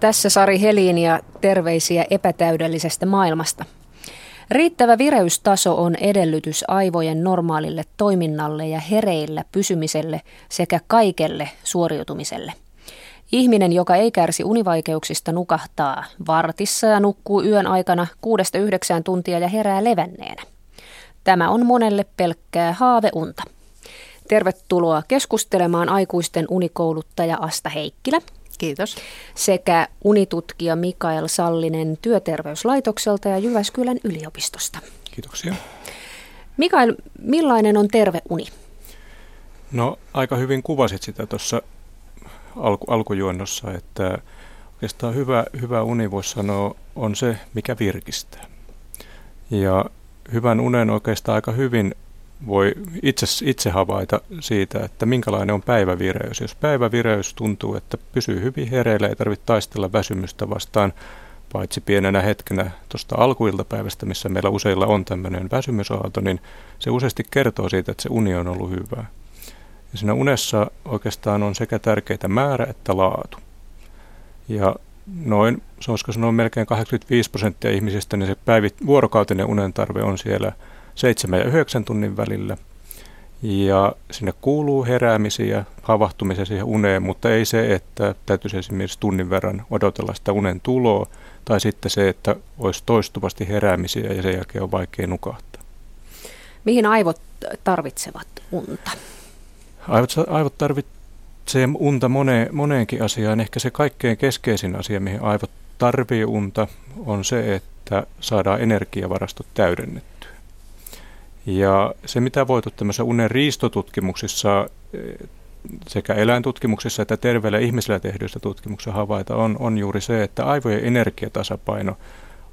Tässä Sari Helin ja terveisiä epätäydellisestä maailmasta. Riittävä vireystaso on edellytys aivojen normaalille toiminnalle ja hereillä pysymiselle sekä kaikelle suoriutumiselle. Ihminen, joka ei kärsi univaikeuksista, nukahtaa vartissa ja nukkuu yön aikana 6-9 tuntia ja herää levänneenä. Tämä on monelle pelkkää haaveunta. Tervetuloa keskustelemaan aikuisten unikouluttaja Asta Heikkilä. Kiitos. Sekä unitutkija Mikael Sallinen Työterveyslaitokselta ja Jyväskylän yliopistosta. Kiitoksia. Mikael, millainen on terve uni? No aika hyvin kuvasit sitä tuossa alku, alkujuonnossa, että oikeastaan hyvä, hyvä uni voisi sanoa on se, mikä virkistää. Ja hyvän unen oikeastaan aika hyvin voi itse, itse havaita siitä, että minkälainen on päivävireys. Jos päivävireys tuntuu, että pysyy hyvin hereillä, ei tarvitse taistella väsymystä vastaan, paitsi pienenä hetkenä tuosta alkuiltapäivästä, missä meillä useilla on tämmöinen väsymysaalto, niin se useasti kertoo siitä, että se uni on ollut hyvää. Ja siinä unessa oikeastaan on sekä tärkeitä määrä että laatu. Ja noin, se olisiko sanoa melkein 85 prosenttia ihmisistä, niin se päivit, vuorokautinen unen tarve on siellä 7 ja 9 tunnin välillä. Ja sinne kuuluu heräämisiä, havahtumisia siihen uneen, mutta ei se, että täytyisi esimerkiksi tunnin verran odotella sitä unen tuloa, tai sitten se, että olisi toistuvasti heräämisiä ja sen jälkeen on vaikea nukahtaa. Mihin aivot tarvitsevat unta? Aivot, aivot tarvitsee unta moneen, moneenkin asiaan. Ehkä se kaikkein keskeisin asia, mihin aivot tarvii unta, on se, että saadaan energiavarastot täydennettyä. Ja se, mitä voitu tämmöisissä unen riistotutkimuksissa eh, sekä eläintutkimuksissa että terveellä ihmisillä tehdyissä tutkimuksissa havaita, on, on juuri se, että aivojen energiatasapaino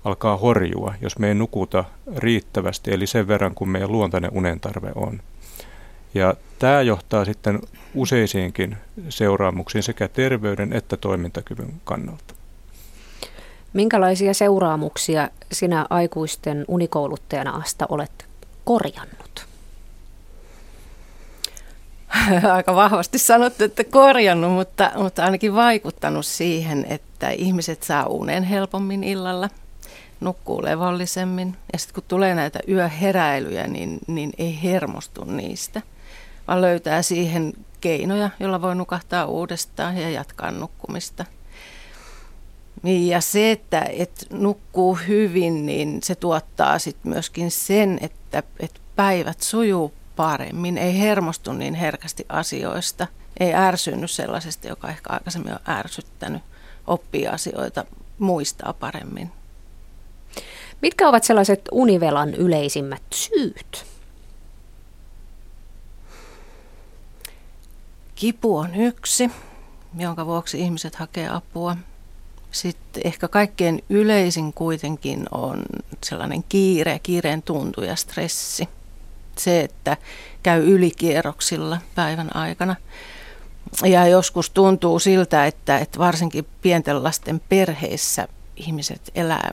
alkaa horjua, jos me ei nukuta riittävästi, eli sen verran kuin meidän luontainen unen tarve on. Ja tämä johtaa sitten useisiinkin seuraamuksiin sekä terveyden että toimintakyvyn kannalta. Minkälaisia seuraamuksia sinä aikuisten unikouluttajana Asta olet korjannut? Aika vahvasti sanottu, että korjannut, mutta, mutta ainakin vaikuttanut siihen, että ihmiset saa unen helpommin illalla, nukkuu levollisemmin ja sitten kun tulee näitä yöheräilyjä, niin, niin ei hermostu niistä – vaan löytää siihen keinoja, joilla voi nukahtaa uudestaan ja jatkaa nukkumista. Ja se, että, että nukkuu hyvin, niin se tuottaa sitten myöskin sen, että, että päivät sujuu paremmin, ei hermostu niin herkästi asioista, ei ärsynny sellaisesta, joka ehkä aikaisemmin on ärsyttänyt, oppii asioita, muistaa paremmin. Mitkä ovat sellaiset univelan yleisimmät syyt? Kipu on yksi, jonka vuoksi ihmiset hakee apua. Sitten ehkä kaikkein yleisin kuitenkin on sellainen kiire, kiireen tuntu ja stressi. Se, että käy ylikierroksilla päivän aikana. Ja joskus tuntuu siltä, että, että varsinkin pienten lasten perheissä ihmiset elää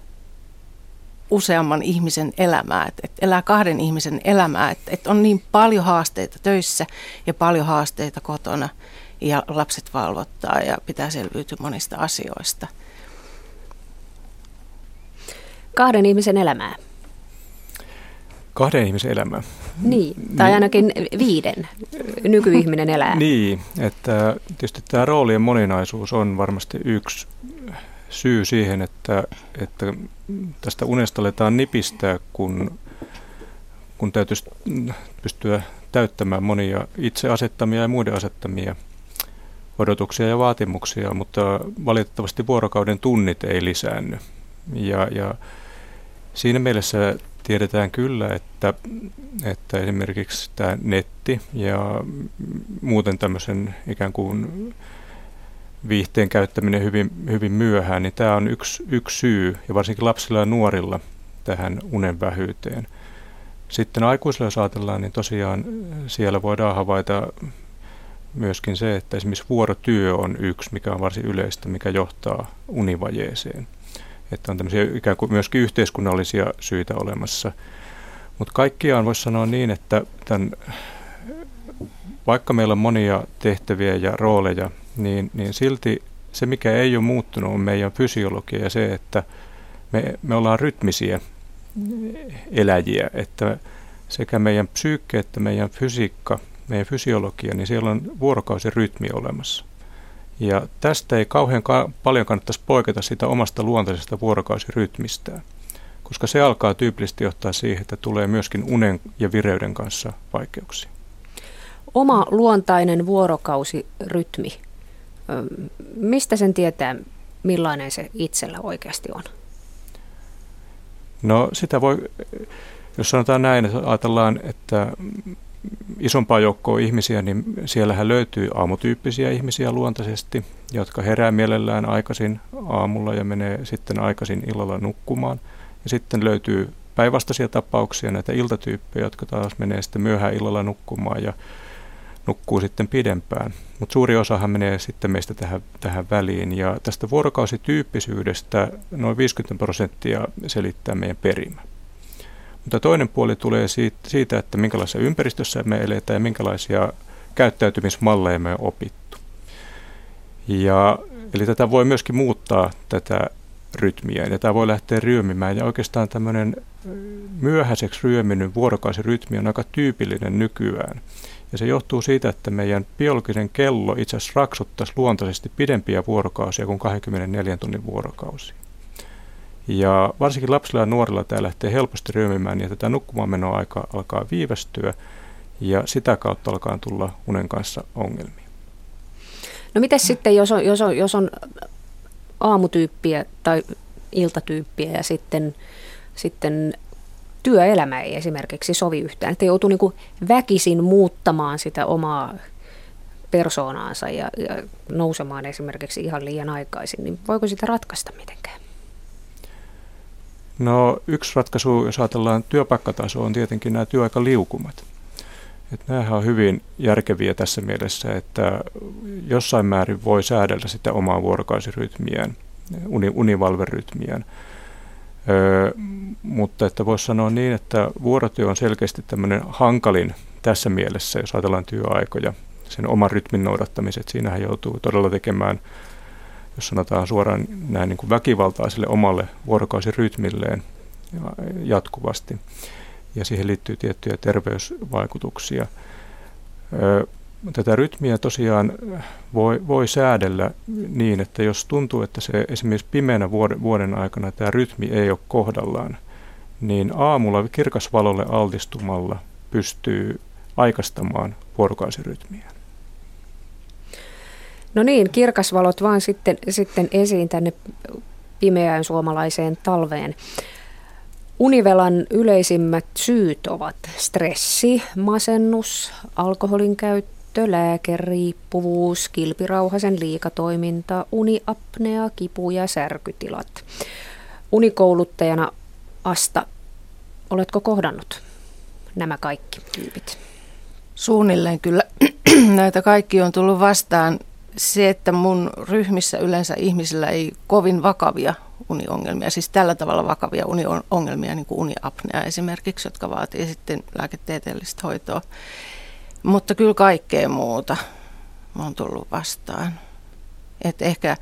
useamman ihmisen elämää, että, että elää kahden ihmisen elämää, että, että on niin paljon haasteita töissä ja paljon haasteita kotona ja lapset valvottaa ja pitää selviytyä monista asioista. Kahden ihmisen elämää. Kahden ihmisen elämää. Niin, tai niin. ainakin viiden nykyihminen elää. Niin, että tietysti tämä roolien moninaisuus on varmasti yksi syy siihen, että, että tästä unesta aletaan nipistää, kun, kun täytyisi pystyä täyttämään monia itse asettamia ja muiden asettamia odotuksia ja vaatimuksia, mutta valitettavasti vuorokauden tunnit ei lisäänny. Ja, ja siinä mielessä tiedetään kyllä, että, että esimerkiksi tämä netti ja muuten tämmöisen ikään kuin viihteen käyttäminen hyvin, hyvin myöhään, niin tämä on yksi, yksi syy, ja varsinkin lapsilla ja nuorilla tähän unen vähyyteen. Sitten aikuisilla, jos ajatellaan, niin tosiaan siellä voidaan havaita myöskin se, että esimerkiksi vuorotyö on yksi, mikä on varsin yleistä, mikä johtaa univajeeseen. Että on tämmöisiä ikään kuin myöskin yhteiskunnallisia syitä olemassa. Mutta kaikkiaan voisi sanoa niin, että tämän, vaikka meillä on monia tehtäviä ja rooleja niin, niin silti se, mikä ei ole muuttunut, on meidän fysiologia ja se, että me, me ollaan rytmisiä eläjiä, että sekä meidän psyykki että meidän fysiikka, meidän fysiologia, niin siellä on vuorokausirytmi olemassa. Ja tästä ei kauhean ka- paljon kannattaisi poiketa sitä omasta luontaisesta vuorokausirytmistään, koska se alkaa tyypillisesti johtaa siihen, että tulee myöskin unen ja vireyden kanssa vaikeuksia. Oma luontainen vuorokausirytmi, mistä sen tietää, millainen se itsellä oikeasti on? No sitä voi, jos sanotaan näin, että ajatellaan, että isompaa joukkoa ihmisiä, niin siellähän löytyy aamutyyppisiä ihmisiä luontaisesti, jotka herää mielellään aikaisin aamulla ja menee sitten aikaisin illalla nukkumaan. Ja sitten löytyy päinvastaisia tapauksia, näitä iltatyyppejä, jotka taas menee sitten myöhään illalla nukkumaan ja nukkuu sitten pidempään. Mutta suuri osahan menee sitten meistä tähän, tähän väliin. Ja tästä vuorokausityyppisyydestä noin 50 prosenttia selittää meidän perimä. Mutta toinen puoli tulee siitä, että minkälaisessa ympäristössä me eletään ja minkälaisia käyttäytymismalleja me on opittu. Ja, eli tätä voi myöskin muuttaa tätä rytmiä ja tämä voi lähteä ryömimään ja oikeastaan tämmöinen myöhäiseksi ryöminen vuorokausirytmi on aika tyypillinen nykyään. Ja se johtuu siitä, että meidän biologinen kello itse asiassa raksuttaisi luontaisesti pidempiä vuorokausia kuin 24 tunnin vuorokausia. Ja varsinkin lapsilla ja nuorilla tämä lähtee helposti ryömimään ja tätä nukkumaanmenoaika alkaa viivästyä ja sitä kautta alkaa tulla unen kanssa ongelmia. No miten sitten, jos on, jos on, jos on aamutyyppiä tai iltatyyppiä ja sitten, sitten työelämä ei esimerkiksi sovi yhtään, että joutuu niin väkisin muuttamaan sitä omaa persoonaansa ja, ja nousemaan esimerkiksi ihan liian aikaisin, niin voiko sitä ratkaista mitenkään? No yksi ratkaisu, jos ajatellaan työpaikkataso, on tietenkin nämä työaikaliukumat. Että nämähän on hyvin järkeviä tässä mielessä, että jossain määrin voi säädellä sitä omaa vuorokausirytmiään, uni, univalverytmiään. Öö, mutta että voisi sanoa niin, että vuorotyö on selkeästi tämmöinen hankalin tässä mielessä, jos ajatellaan työaikoja, sen oman rytmin noudattamiset. Siinähän joutuu todella tekemään jos sanotaan suoraan näin niin kuin väkivaltaiselle omalle vuorokausirytmilleen jatkuvasti. Ja siihen liittyy tiettyjä terveysvaikutuksia. Tätä rytmiä tosiaan voi, voi säädellä niin, että jos tuntuu, että se esimerkiksi pimeänä vuoden, vuoden aikana tämä rytmi ei ole kohdallaan, niin aamulla kirkasvalolle altistumalla pystyy aikastamaan vuorokausirytmiä. No niin, kirkasvalot vaan sitten, sitten esiin tänne pimeään suomalaiseen talveen. Univelan yleisimmät syyt ovat stressi, masennus, alkoholin käyttö, lääkeriippuvuus, kilpirauhasen liikatoiminta, uniapnea, kipu ja särkytilat. Unikouluttajana Asta, oletko kohdannut nämä kaikki tyypit? Suunnilleen kyllä näitä kaikki on tullut vastaan se, että mun ryhmissä yleensä ihmisillä ei kovin vakavia uniongelmia, siis tällä tavalla vakavia uniongelmia, niin kuin uniapnea esimerkiksi, jotka vaatii sitten lääketieteellistä hoitoa. Mutta kyllä kaikkea muuta on tullut vastaan. Et ehkä,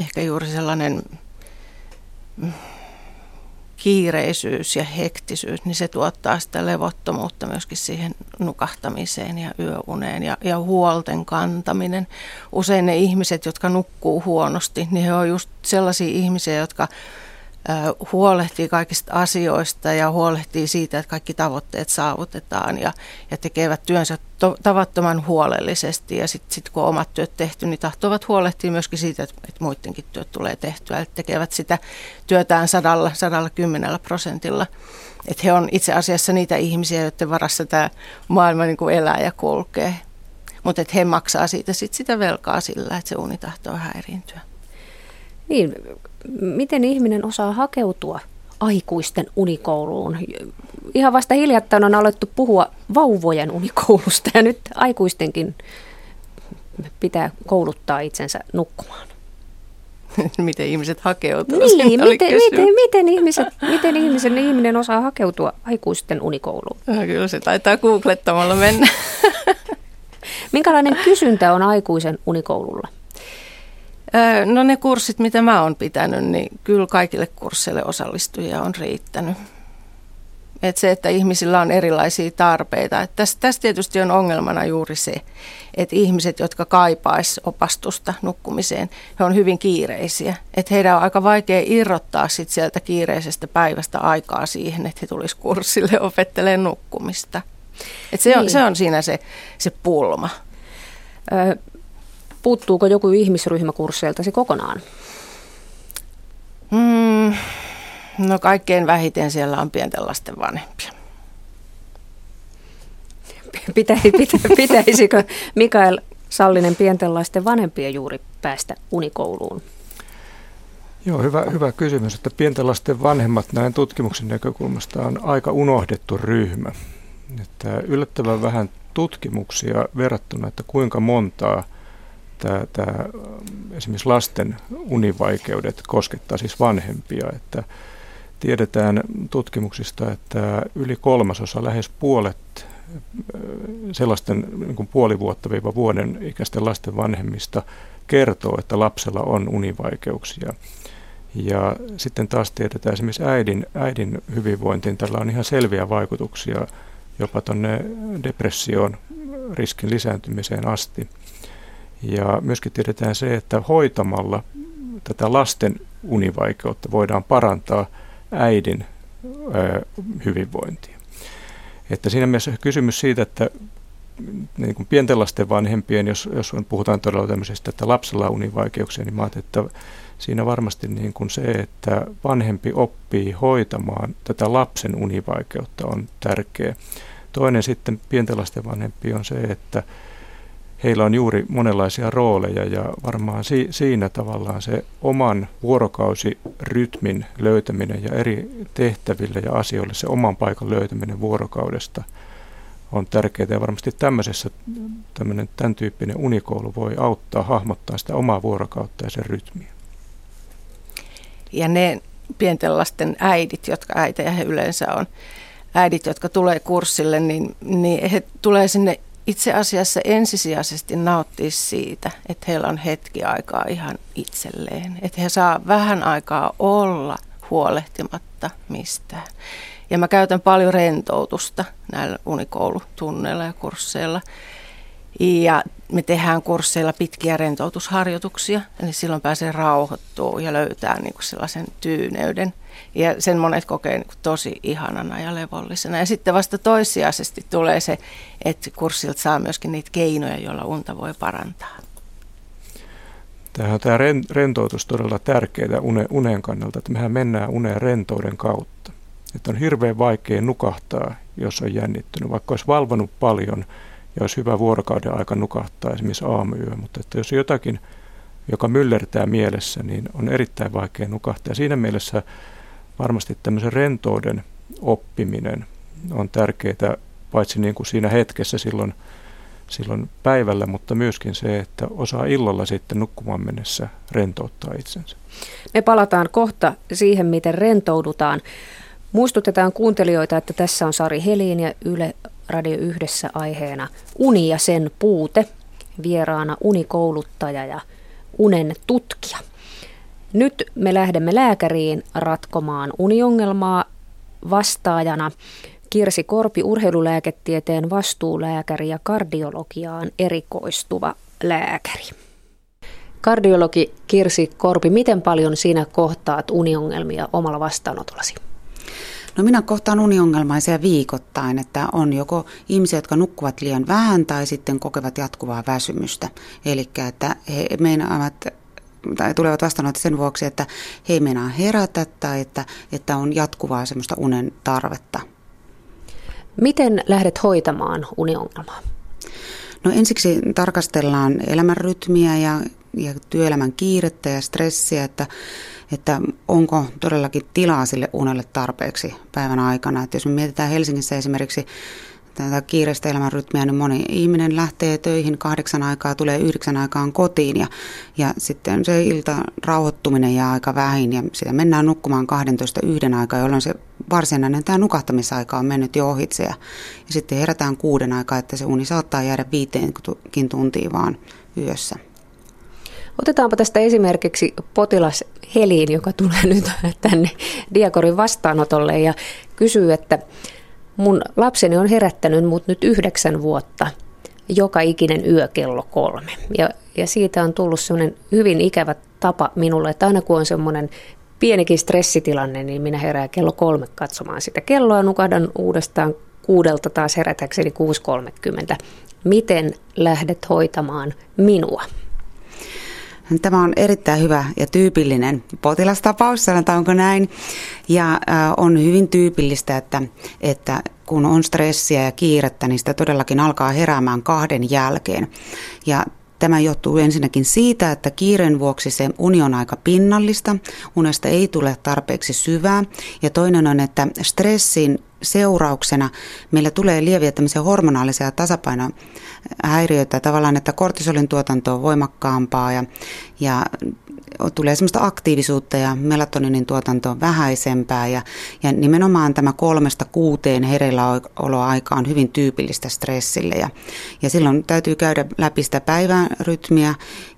ehkä juuri sellainen kiireisyys ja hektisyys, niin se tuottaa sitä levottomuutta myöskin siihen nukahtamiseen ja yöuneen ja, ja huolten kantaminen. Usein ne ihmiset, jotka nukkuu huonosti, niin he on just sellaisia ihmisiä, jotka huolehtii kaikista asioista ja huolehtii siitä, että kaikki tavoitteet saavutetaan ja, ja tekevät työnsä to, tavattoman huolellisesti. Ja sitten sit kun omat työt tehty, niin tahtovat huolehtia myöskin siitä, että, että muidenkin työt tulee tehtyä. Eli tekevät sitä työtään sadalla, sadalla kymmenellä prosentilla. Että he on itse asiassa niitä ihmisiä, joiden varassa tämä maailma niin elää ja kulkee. Mutta he maksaa siitä sit sitä velkaa sillä, että se uni tahtoo häiriintyä. Niin, miten ihminen osaa hakeutua aikuisten unikouluun? Ihan vasta hiljattain on alettu puhua vauvojen unikoulusta ja nyt aikuistenkin pitää kouluttaa itsensä nukkumaan. miten ihmiset hakeutuu? Niin, miten, miten, miten, ihmiset, miten ihmisen, ihminen osaa hakeutua aikuisten unikouluun? No, kyllä se taitaa googlettamalla mennä. Minkälainen kysyntä on aikuisen unikoululla? No ne kurssit, mitä mä oon pitänyt, niin kyllä kaikille kursseille osallistujia on riittänyt. Et se, että ihmisillä on erilaisia tarpeita. tässä, tässä tietysti on ongelmana juuri se, että ihmiset, jotka kaipais opastusta nukkumiseen, he on hyvin kiireisiä. Että heidän on aika vaikea irrottaa sit sieltä kiireisestä päivästä aikaa siihen, että he tulisi kurssille opettelemaan nukkumista. Et se, niin. on, se on siinä se, se pulma. Puuttuuko joku ihmisryhmäkursseilta se kokonaan? Mm, no kaikkein vähiten siellä on pienten lasten vanhempia. Pitäisi, pitä, pitäisikö Mikael Sallinen pienten lasten vanhempien juuri päästä unikouluun? Joo, hyvä, hyvä kysymys, että pienten lasten vanhemmat näin tutkimuksen näkökulmasta on aika unohdettu ryhmä. Että yllättävän vähän tutkimuksia verrattuna, että kuinka montaa tämä, tämä esimerkiksi lasten univaikeudet koskettaa siis vanhempia. Että tiedetään tutkimuksista, että yli kolmasosa, lähes puolet sellaisten niin kuin puoli vuotta viiva vuoden ikäisten lasten vanhemmista kertoo, että lapsella on univaikeuksia. Ja sitten taas tiedetään esimerkiksi äidin, äidin hyvinvointiin. Tällä on ihan selviä vaikutuksia jopa tuonne depressioon riskin lisääntymiseen asti. Ja myöskin tiedetään se, että hoitamalla tätä lasten univaikeutta voidaan parantaa äidin hyvinvointia. Että siinä mielessä kysymys siitä, että niin kuin pienten lasten vanhempien, jos, jos puhutaan todella tämmöisestä, että lapsella on univaikeuksia, niin mä että siinä varmasti niin kuin se, että vanhempi oppii hoitamaan tätä lapsen univaikeutta on tärkeä. Toinen sitten pienten lasten vanhempi on se, että heillä on juuri monenlaisia rooleja ja varmaan si- siinä tavallaan se oman vuorokausirytmin löytäminen ja eri tehtäville ja asioille se oman paikan löytäminen vuorokaudesta on tärkeää ja varmasti tämmöisessä tämmöinen, tämän tyyppinen unikoulu voi auttaa hahmottaa sitä omaa vuorokautta ja sen rytmiä. Ja ne pienten lasten äidit, jotka äitejä he yleensä on, äidit, jotka tulee kurssille, niin, niin he tulee sinne itse asiassa ensisijaisesti nauttia siitä, että heillä on hetki aikaa ihan itselleen. Että he saa vähän aikaa olla huolehtimatta mistään. Ja mä käytän paljon rentoutusta näillä unikoulutunneilla ja kursseilla. Ja me tehdään kursseilla pitkiä rentoutusharjoituksia, eli silloin pääsee rauhoittua ja löytää niin sellaisen tyyneyden. Ja sen monet kokee niin tosi ihanana ja levollisena. Ja sitten vasta toissijaisesti tulee se, että kurssilta saa myöskin niitä keinoja, joilla unta voi parantaa. Tämä tämä rentoutus todella tärkeää unen kannalta, että mehän mennään uneen rentouden kautta. Että on hirveän vaikea nukahtaa, jos on jännittynyt, vaikka olisi valvonut paljon – ja olisi hyvä vuorokauden aika nukahtaa esimerkiksi aamuyö, mutta että jos jotakin, joka myllertää mielessä, niin on erittäin vaikea nukahtaa. Ja siinä mielessä varmasti tämmöisen rentouden oppiminen on tärkeää, paitsi niin kuin siinä hetkessä silloin, silloin päivällä, mutta myöskin se, että osaa illalla sitten nukkumaan mennessä rentouttaa itsensä. Me palataan kohta siihen, miten rentoudutaan. Muistutetaan kuuntelijoita, että tässä on Sari Helin ja Yle Radio Yhdessä aiheena uni ja sen puute, vieraana unikouluttaja ja unen tutkija. Nyt me lähdemme lääkäriin ratkomaan uniongelmaa vastaajana Kirsi Korpi, urheilulääketieteen vastuulääkäri ja kardiologiaan erikoistuva lääkäri. Kardiologi Kirsi Korpi, miten paljon sinä kohtaat uniongelmia omalla vastaanotollasi? No minä kohtaan uniongelmaisia viikoittain, että on joko ihmisiä, jotka nukkuvat liian vähän tai sitten kokevat jatkuvaa väsymystä. Eli että he meinaavat tai tulevat vastaanot sen vuoksi, että he ei meinaa herätä tai että, että on jatkuvaa semmoista unen tarvetta. Miten lähdet hoitamaan uniongelmaa? No ensiksi tarkastellaan elämänrytmiä ja, ja työelämän kiirettä ja stressiä, että että onko todellakin tilaa sille unelle tarpeeksi päivän aikana. Että jos me mietitään Helsingissä esimerkiksi tätä kiireistä elämänrytmiä, niin moni ihminen lähtee töihin kahdeksan aikaa, tulee yhdeksän aikaan kotiin ja, ja sitten se ilta rauhoittuminen jää aika vähin ja sitä mennään nukkumaan 12 yhden aikaa, jolloin se varsinainen tämä nukahtamisaika on mennyt jo ohitse ja, ja sitten herätään kuuden aikaa, että se uni saattaa jäädä viiteenkin tuntiin vaan yössä. Otetaanpa tästä esimerkiksi potilas Heliin, joka tulee nyt tänne Diakorin vastaanotolle ja kysyy, että mun lapseni on herättänyt mut nyt yhdeksän vuotta joka ikinen yö kello kolme. Ja, ja siitä on tullut semmoinen hyvin ikävä tapa minulle, että aina kun on semmoinen pienikin stressitilanne, niin minä herään kello kolme katsomaan sitä kelloa, nukahdan uudestaan kuudelta taas herätäkseni 6.30. Miten lähdet hoitamaan minua? Tämä on erittäin hyvä ja tyypillinen potilastapaus, sanotaanko näin. Ja on hyvin tyypillistä, että, että kun on stressiä ja kiirettä, niin sitä todellakin alkaa heräämään kahden jälkeen. Ja Tämä johtuu ensinnäkin siitä, että kiireen vuoksi se uni on aika pinnallista, unesta ei tule tarpeeksi syvää. Ja toinen on, että stressin seurauksena meillä tulee lieviä tämmöisiä hormonaalisia tasapainohäiriöitä, tavallaan, että kortisolin tuotanto on voimakkaampaa ja, ja tulee semmoista aktiivisuutta ja melatoninin tuotanto on vähäisempää ja, ja nimenomaan tämä kolmesta kuuteen hereilläoloaika on hyvin tyypillistä stressille ja, ja silloin täytyy käydä läpi sitä päivän rytmiä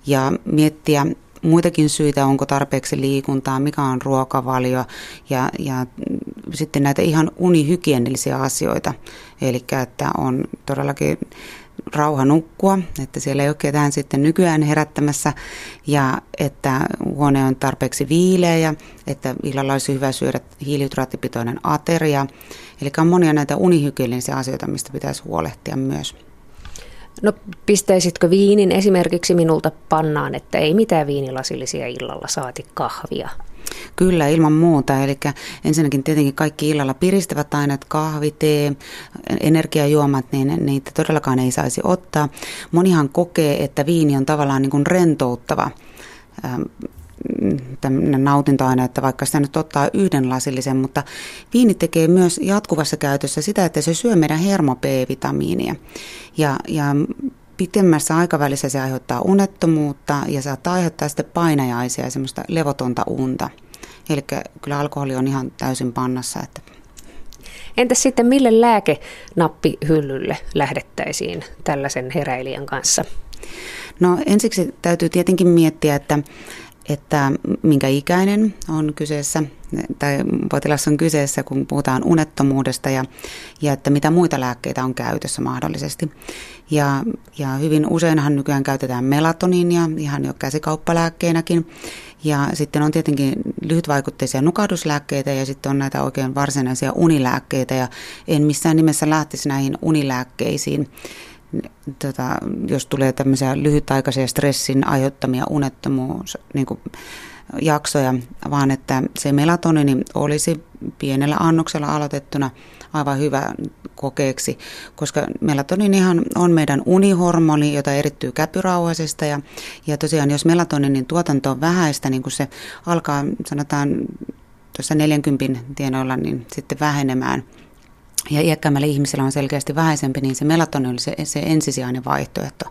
ja miettiä muitakin syitä, onko tarpeeksi liikuntaa, mikä on ruokavalio ja, ja sitten näitä ihan unihygienillisiä asioita. Eli että on todellakin rauha nukkua, että siellä ei ole ketään sitten nykyään herättämässä ja että huone on tarpeeksi viileä ja että illalla olisi hyvä syödä hiilihydraattipitoinen ateria. Eli on monia näitä unihygienillisiä asioita, mistä pitäisi huolehtia myös. No pistäisitkö viinin esimerkiksi minulta pannaan, että ei mitään viinilasillisia illalla saati kahvia? Kyllä, ilman muuta. Eli ensinnäkin tietenkin kaikki illalla piristävät aineet, kahvi, tee, energiajuomat, niin niitä todellakaan ei saisi ottaa. Monihan kokee, että viini on tavallaan niin kuin rentouttava tämmöinen nautintoaine, että vaikka sitä nyt ottaa yhden lasillisen, mutta viini tekee myös jatkuvassa käytössä sitä, että se syö meidän hermo B-vitamiinia. Ja, ja pitemmässä aikavälissä se aiheuttaa unettomuutta ja saattaa aiheuttaa sitten painajaisia ja semmoista levotonta unta. Eli kyllä alkoholi on ihan täysin pannassa. Että Entäs sitten mille lääkenappihyllylle lähdettäisiin tällaisen heräilijän kanssa? No ensiksi täytyy tietenkin miettiä, että että minkä ikäinen on kyseessä tai potilas on kyseessä, kun puhutaan unettomuudesta ja, ja että mitä muita lääkkeitä on käytössä mahdollisesti. Ja, ja hyvin useinhan nykyään käytetään melatoniinia ihan jo käsikauppalääkkeenäkin. Ja sitten on tietenkin lyhytvaikutteisia nukahduslääkkeitä ja sitten on näitä oikein varsinaisia unilääkkeitä. Ja en missään nimessä lähtisi näihin unilääkkeisiin tota, jos tulee tämmöisiä lyhytaikaisia stressin aiheuttamia unettomuus, niin kuin jaksoja, vaan että se melatonini olisi pienellä annoksella aloitettuna aivan hyvä kokeeksi, koska melatoninihan on meidän unihormoni, jota erittyy käpyrauhasesta ja, ja tosiaan jos melatoninin tuotanto on vähäistä, niin kun se alkaa sanotaan tuossa 40 tienoilla niin sitten vähenemään – ja iäkkäämmällä ihmisellä on selkeästi vähäisempi, niin se melatoni oli se, se ensisijainen vaihtoehto.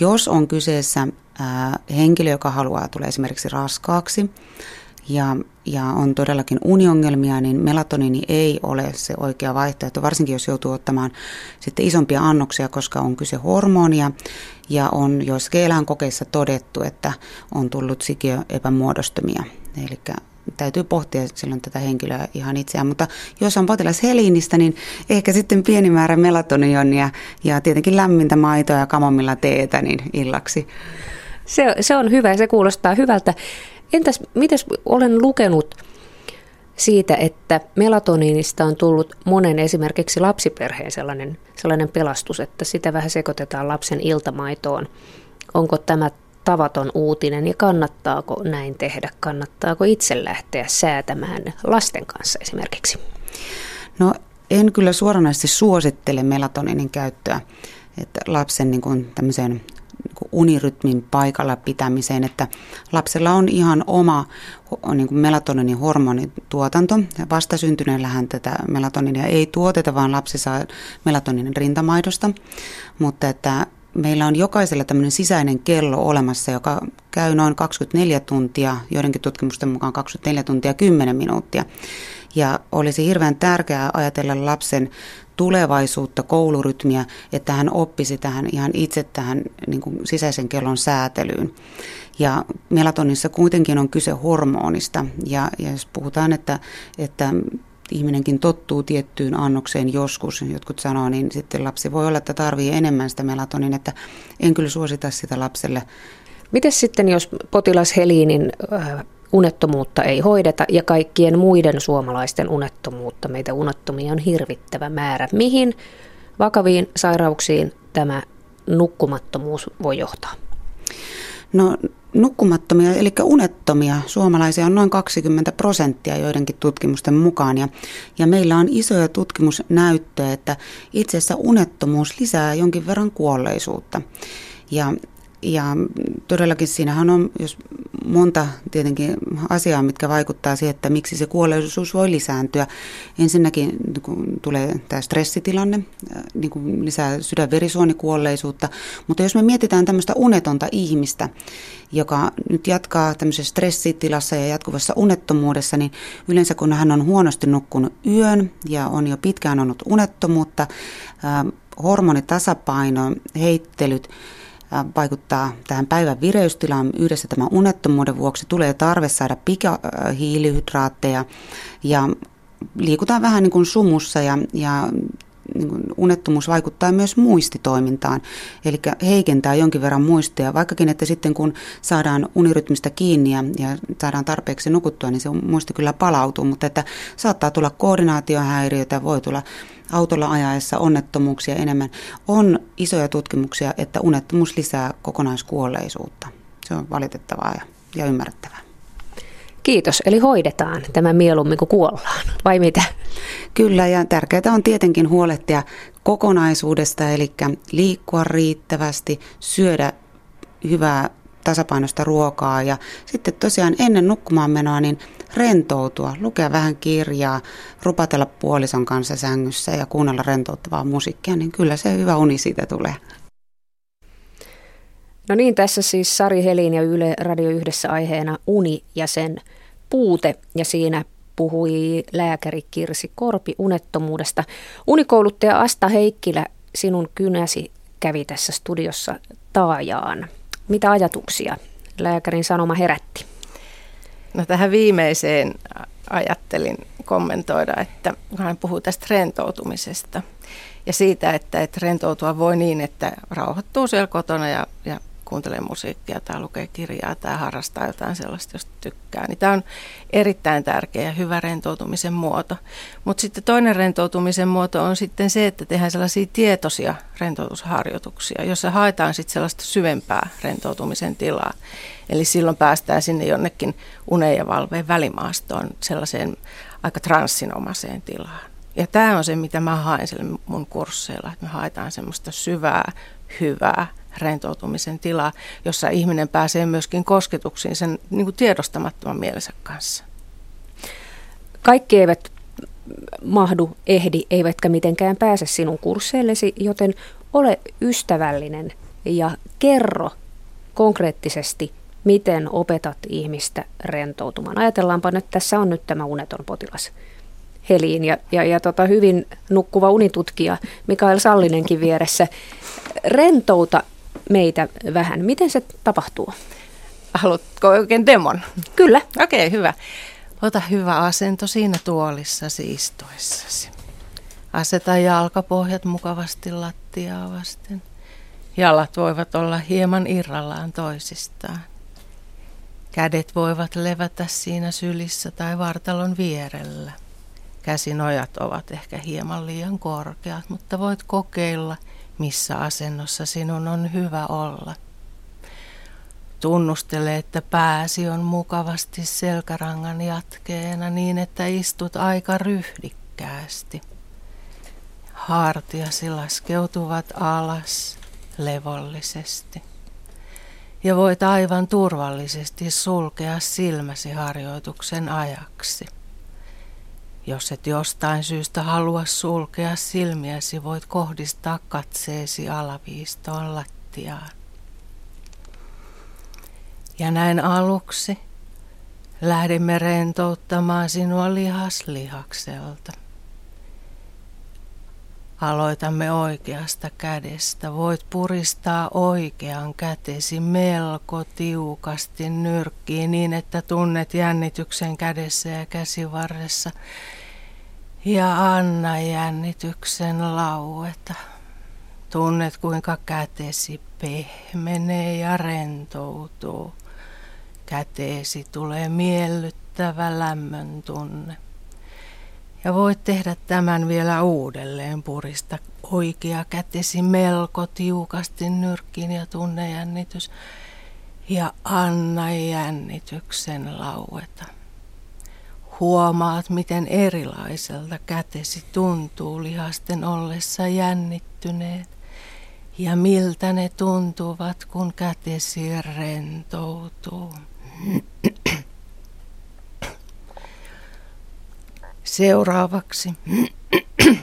Jos on kyseessä ää, henkilö, joka haluaa tulla esimerkiksi raskaaksi ja, ja on todellakin uniongelmia, niin melatonini ei ole se oikea vaihtoehto, varsinkin jos joutuu ottamaan sitten isompia annoksia, koska on kyse hormonia ja on joissakin eläinkokeissa todettu, että on tullut sikiöepämuodostumia. Eli täytyy pohtia silloin tätä henkilöä ihan itseään. Mutta jos on potilas heliinistä, niin ehkä sitten pieni määrä melatonionia ja tietenkin lämmintä maitoa ja kamomilla teetä niin illaksi. Se, se on hyvä ja se kuulostaa hyvältä. Entäs, mitäs olen lukenut siitä, että melatoniinista on tullut monen esimerkiksi lapsiperheen sellainen, sellainen pelastus, että sitä vähän sekoitetaan lapsen iltamaitoon. Onko tämä tavaton uutinen ja kannattaako näin tehdä? Kannattaako itse lähteä säätämään lasten kanssa esimerkiksi? No en kyllä suoranaisesti suosittele melatoninin käyttöä että lapsen niin kuin tämmöiseen niin kuin unirytmin paikalla pitämiseen, että lapsella on ihan oma niin kuin melatoninin hormonituotanto. Vastasyntyneellähän tätä melatoninia ei tuoteta, vaan lapsi saa melatoninin rintamaidosta, mutta että meillä on jokaisella tämmöinen sisäinen kello olemassa, joka käy noin 24 tuntia, joidenkin tutkimusten mukaan 24 tuntia 10 minuuttia. Ja olisi hirveän tärkeää ajatella lapsen tulevaisuutta, koulurytmiä, että hän oppisi tähän ihan itse tähän niin kuin sisäisen kellon säätelyyn. Ja melatonissa kuitenkin on kyse hormonista. Ja, ja jos puhutaan, että, että ihminenkin tottuu tiettyyn annokseen joskus, jotkut sanoo, niin sitten lapsi voi olla, että tarvii enemmän sitä melatonin, että en kyllä suosita sitä lapselle. Miten sitten, jos potilas Heliinin äh, unettomuutta ei hoideta ja kaikkien muiden suomalaisten unettomuutta, meitä unettomia on hirvittävä määrä. Mihin vakaviin sairauksiin tämä nukkumattomuus voi johtaa? No nukkumattomia, eli unettomia suomalaisia on noin 20 prosenttia joidenkin tutkimusten mukaan. Ja, ja meillä on isoja tutkimusnäyttöjä, että itse asiassa unettomuus lisää jonkin verran kuolleisuutta. Ja ja todellakin siinähän on jos monta tietenkin asiaa, mitkä vaikuttaa siihen, että miksi se kuolleisuus voi lisääntyä. Ensinnäkin kun tulee tämä stressitilanne, niin kuin lisää sydänverisuonikuolleisuutta, mutta jos me mietitään tämmöistä unetonta ihmistä, joka nyt jatkaa tämmöisessä stressitilassa ja jatkuvassa unettomuudessa, niin yleensä kun hän on huonosti nukkunut yön ja on jo pitkään ollut unettomuutta, hormonitasapaino, heittelyt, vaikuttaa tähän päivän vireystilaan yhdessä tämän unettomuuden vuoksi. Tulee tarve saada pikahiilihydraatteja ja liikutaan vähän niin kuin sumussa ja, ja unettomuus vaikuttaa myös muistitoimintaan, eli heikentää jonkin verran muistia, vaikkakin että sitten kun saadaan unirytmistä kiinni ja, saadaan tarpeeksi nukuttua, niin se muisti kyllä palautuu, mutta että saattaa tulla koordinaatiohäiriöitä, voi tulla autolla ajaessa onnettomuuksia enemmän. On isoja tutkimuksia, että unettomuus lisää kokonaiskuolleisuutta. Se on valitettavaa ja ymmärrettävää. Kiitos, eli hoidetaan tämä mieluummin kuin kuollaan, vai mitä? Kyllä, ja tärkeää on tietenkin huolehtia kokonaisuudesta, eli liikkua riittävästi, syödä hyvää tasapainoista ruokaa ja sitten tosiaan ennen nukkumaan menoa niin rentoutua, lukea vähän kirjaa, rupatella puolison kanssa sängyssä ja kuunnella rentouttavaa musiikkia, niin kyllä se hyvä uni siitä tulee. No niin, tässä siis Sari Helin ja Yle Radio yhdessä aiheena uni ja sen puute ja siinä puhui lääkäri Kirsi Korpi unettomuudesta. Unikouluttaja Asta Heikkilä, sinun kynäsi kävi tässä studiossa taajaan. Mitä ajatuksia lääkärin sanoma herätti? No tähän viimeiseen ajattelin kommentoida, että hän puhuu tästä rentoutumisesta ja siitä, että, että rentoutua voi niin, että rauhoittuu siellä kotona ja, ja kuuntelee musiikkia tai lukee kirjaa tai harrastaa jotain sellaista, josta tykkää. Niin tämä on erittäin tärkeä ja hyvä rentoutumisen muoto. Mutta sitten toinen rentoutumisen muoto on sitten se, että tehdään sellaisia tietoisia rentoutusharjoituksia, jossa haetaan sitten sellaista syvempää rentoutumisen tilaa. Eli silloin päästään sinne jonnekin unen ja valveen välimaastoon sellaiseen aika transsinomaiseen tilaan. Ja tämä on se, mitä mä haen sille mun kursseilla, että me haetaan semmoista syvää, hyvää rentoutumisen tilaa, jossa ihminen pääsee myöskin kosketuksiin sen niin kuin tiedostamattoman mielensä kanssa. Kaikki eivät mahdu, ehdi, eivätkä mitenkään pääse sinun kursseillesi, joten ole ystävällinen ja kerro konkreettisesti, miten opetat ihmistä rentoutumaan. Ajatellaanpa nyt, tässä on nyt tämä uneton potilas. Heliin ja, ja, ja tota, hyvin nukkuva unitutkija Mikael Sallinenkin vieressä. Rentouta meitä vähän. Miten se tapahtuu? Haluatko oikein demon? Kyllä. Okei, okay, hyvä. Ota hyvä asento siinä tuolissasi istuessasi. Aseta jalkapohjat mukavasti lattiaa vasten. Jalat voivat olla hieman irrallaan toisistaan. Kädet voivat levätä siinä sylissä tai vartalon vierellä. Käsinojat ovat ehkä hieman liian korkeat, mutta voit kokeilla – missä asennossa sinun on hyvä olla. Tunnustele, että pääsi on mukavasti selkärangan jatkeena niin, että istut aika ryhdikkäästi. Hartiasi laskeutuvat alas levollisesti. Ja voit aivan turvallisesti sulkea silmäsi harjoituksen ajaksi. Jos et jostain syystä halua sulkea silmiäsi, voit kohdistaa katseesi alaviistoon lattiaan. Ja näin aluksi lähdimme rentouttamaan sinua lihaslihakselta. Aloitamme oikeasta kädestä. Voit puristaa oikean kätesi melko tiukasti nyrkkiin niin, että tunnet jännityksen kädessä ja käsivarressa. Ja anna jännityksen laueta. Tunnet kuinka kätesi pehmenee ja rentoutuu. Käteesi tulee miellyttävä lämmön tunne. Ja voit tehdä tämän vielä uudelleen, purista oikea kätesi melko tiukasti nyrkkiin ja tunnejännitys. Ja anna jännityksen laueta. Huomaat, miten erilaiselta kätesi tuntuu lihasten ollessa jännittyneet ja miltä ne tuntuvat, kun kätesi rentoutuu. Seuraavaksi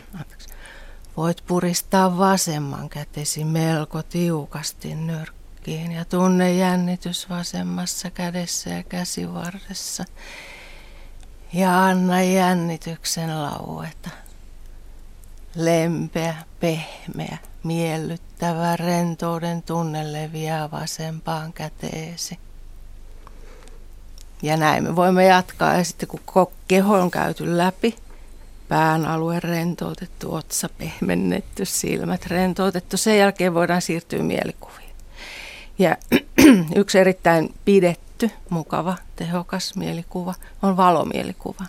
voit puristaa vasemman kätesi melko tiukasti nyrkkiin ja tunne jännitys vasemmassa kädessä ja käsivarressa. Ja anna jännityksen laueta. Lempeä, pehmeä, miellyttävä rentouden tunne leviää vasempaan käteesi. Ja näin me voimme jatkaa. Ja sitten kun keho on käyty läpi, pään alue rentoutettu, otsa pehmennetty, silmät rentoutettu, sen jälkeen voidaan siirtyä mielikuviin. Ja yksi erittäin pidetty, mukava, tehokas mielikuva on valomielikuva.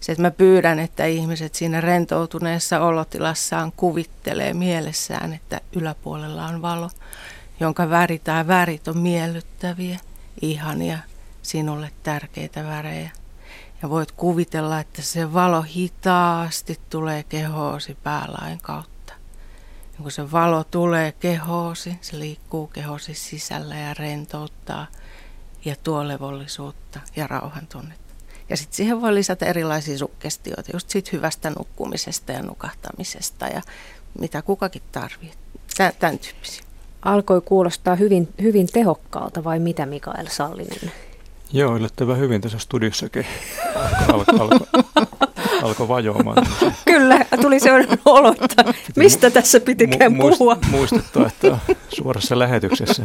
Se, että mä pyydän, että ihmiset siinä rentoutuneessa olotilassaan kuvittelee mielessään, että yläpuolella on valo, jonka väri tai värit on miellyttäviä, ihania, sinulle tärkeitä värejä. Ja voit kuvitella, että se valo hitaasti tulee kehoosi päälain kautta. Ja kun se valo tulee kehoosi, se liikkuu kehosi sisällä ja rentouttaa ja tuo levollisuutta ja rauhan tunnetta. Ja sitten siihen voi lisätä erilaisia sukkestioita, just siitä hyvästä nukkumisesta ja nukahtamisesta ja mitä kukakin tarvitsee. Tämän tyyppisiä. Alkoi kuulostaa hyvin, hyvin tehokkaalta vai mitä Mikael Sallinen? Joo, yllättävän hyvin tässä studiossakin alkoi alko, alko vajoamaan. Kyllä, tuli se olo, että mistä tässä pitikään mu- puhua. Muistuttaa, että on suorassa lähetyksessä.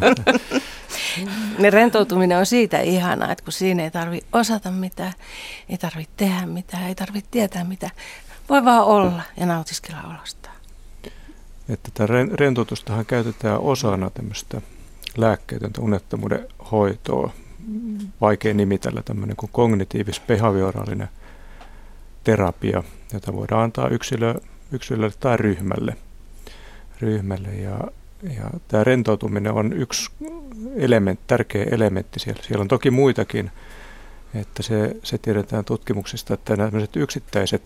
Ne rentoutuminen on siitä ihanaa, että kun siinä ei tarvitse osata mitään, ei tarvitse tehdä mitään, ei tarvitse tietää mitään. Voi vaan olla ja nautiskella olosta. Että tätä rentoutustahan käytetään osana tämmöistä lääkkeetöntä unettomuuden hoitoa vaikea nimitellä tämmöinen kuin kognitiivis-behavioraalinen terapia, jota voidaan antaa yksilö, yksilölle tai ryhmälle. ryhmälle ja, ja tämä rentoutuminen on yksi element, tärkeä elementti siellä. Siellä on toki muitakin, että se, se tiedetään tutkimuksista, että nämä yksittäiset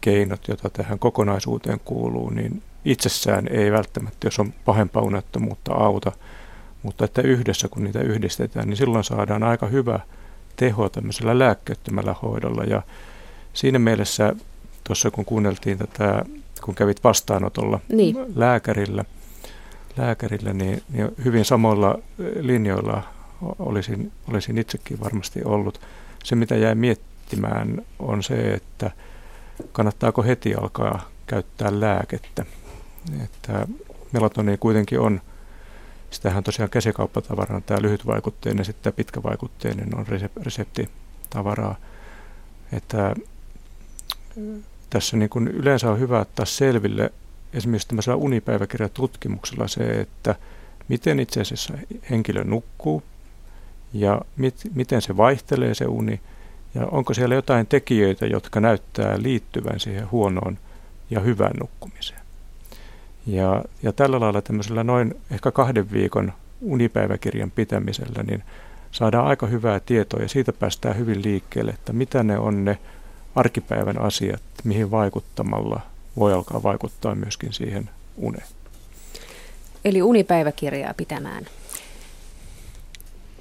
keinot, joita tähän kokonaisuuteen kuuluu, niin itsessään ei välttämättä, jos on pahempaa unettomuutta, auta – mutta että yhdessä kun niitä yhdistetään, niin silloin saadaan aika hyvä teho tämmöisellä lääkkeettömällä hoidolla. Ja siinä mielessä tuossa kun kuunneltiin tätä, kun kävit vastaanotolla niin. lääkärillä, lääkärillä niin, niin hyvin samoilla linjoilla olisin, olisin itsekin varmasti ollut. Se, mitä jäi miettimään, on se, että kannattaako heti alkaa käyttää lääkettä. Että melatoni kuitenkin on Sitähän tosiaan käsikauppatavarana tämä lyhytvaikutteinen, sitten pitkävaikutteinen on reseptitavaraa. Että tässä niin kuin yleensä on hyvä ottaa selville esimerkiksi tämmöisellä unipäiväkirjatutkimuksella se, että miten itse asiassa henkilö nukkuu ja mit, miten se vaihtelee se uni ja onko siellä jotain tekijöitä, jotka näyttää liittyvän siihen huonoon ja hyvään nukkumiseen. Ja, ja tällä lailla tämmöisellä noin ehkä kahden viikon unipäiväkirjan pitämisellä, niin saadaan aika hyvää tietoa ja siitä päästään hyvin liikkeelle, että mitä ne on ne arkipäivän asiat, mihin vaikuttamalla voi alkaa vaikuttaa myöskin siihen uneen. Eli unipäiväkirjaa pitämään.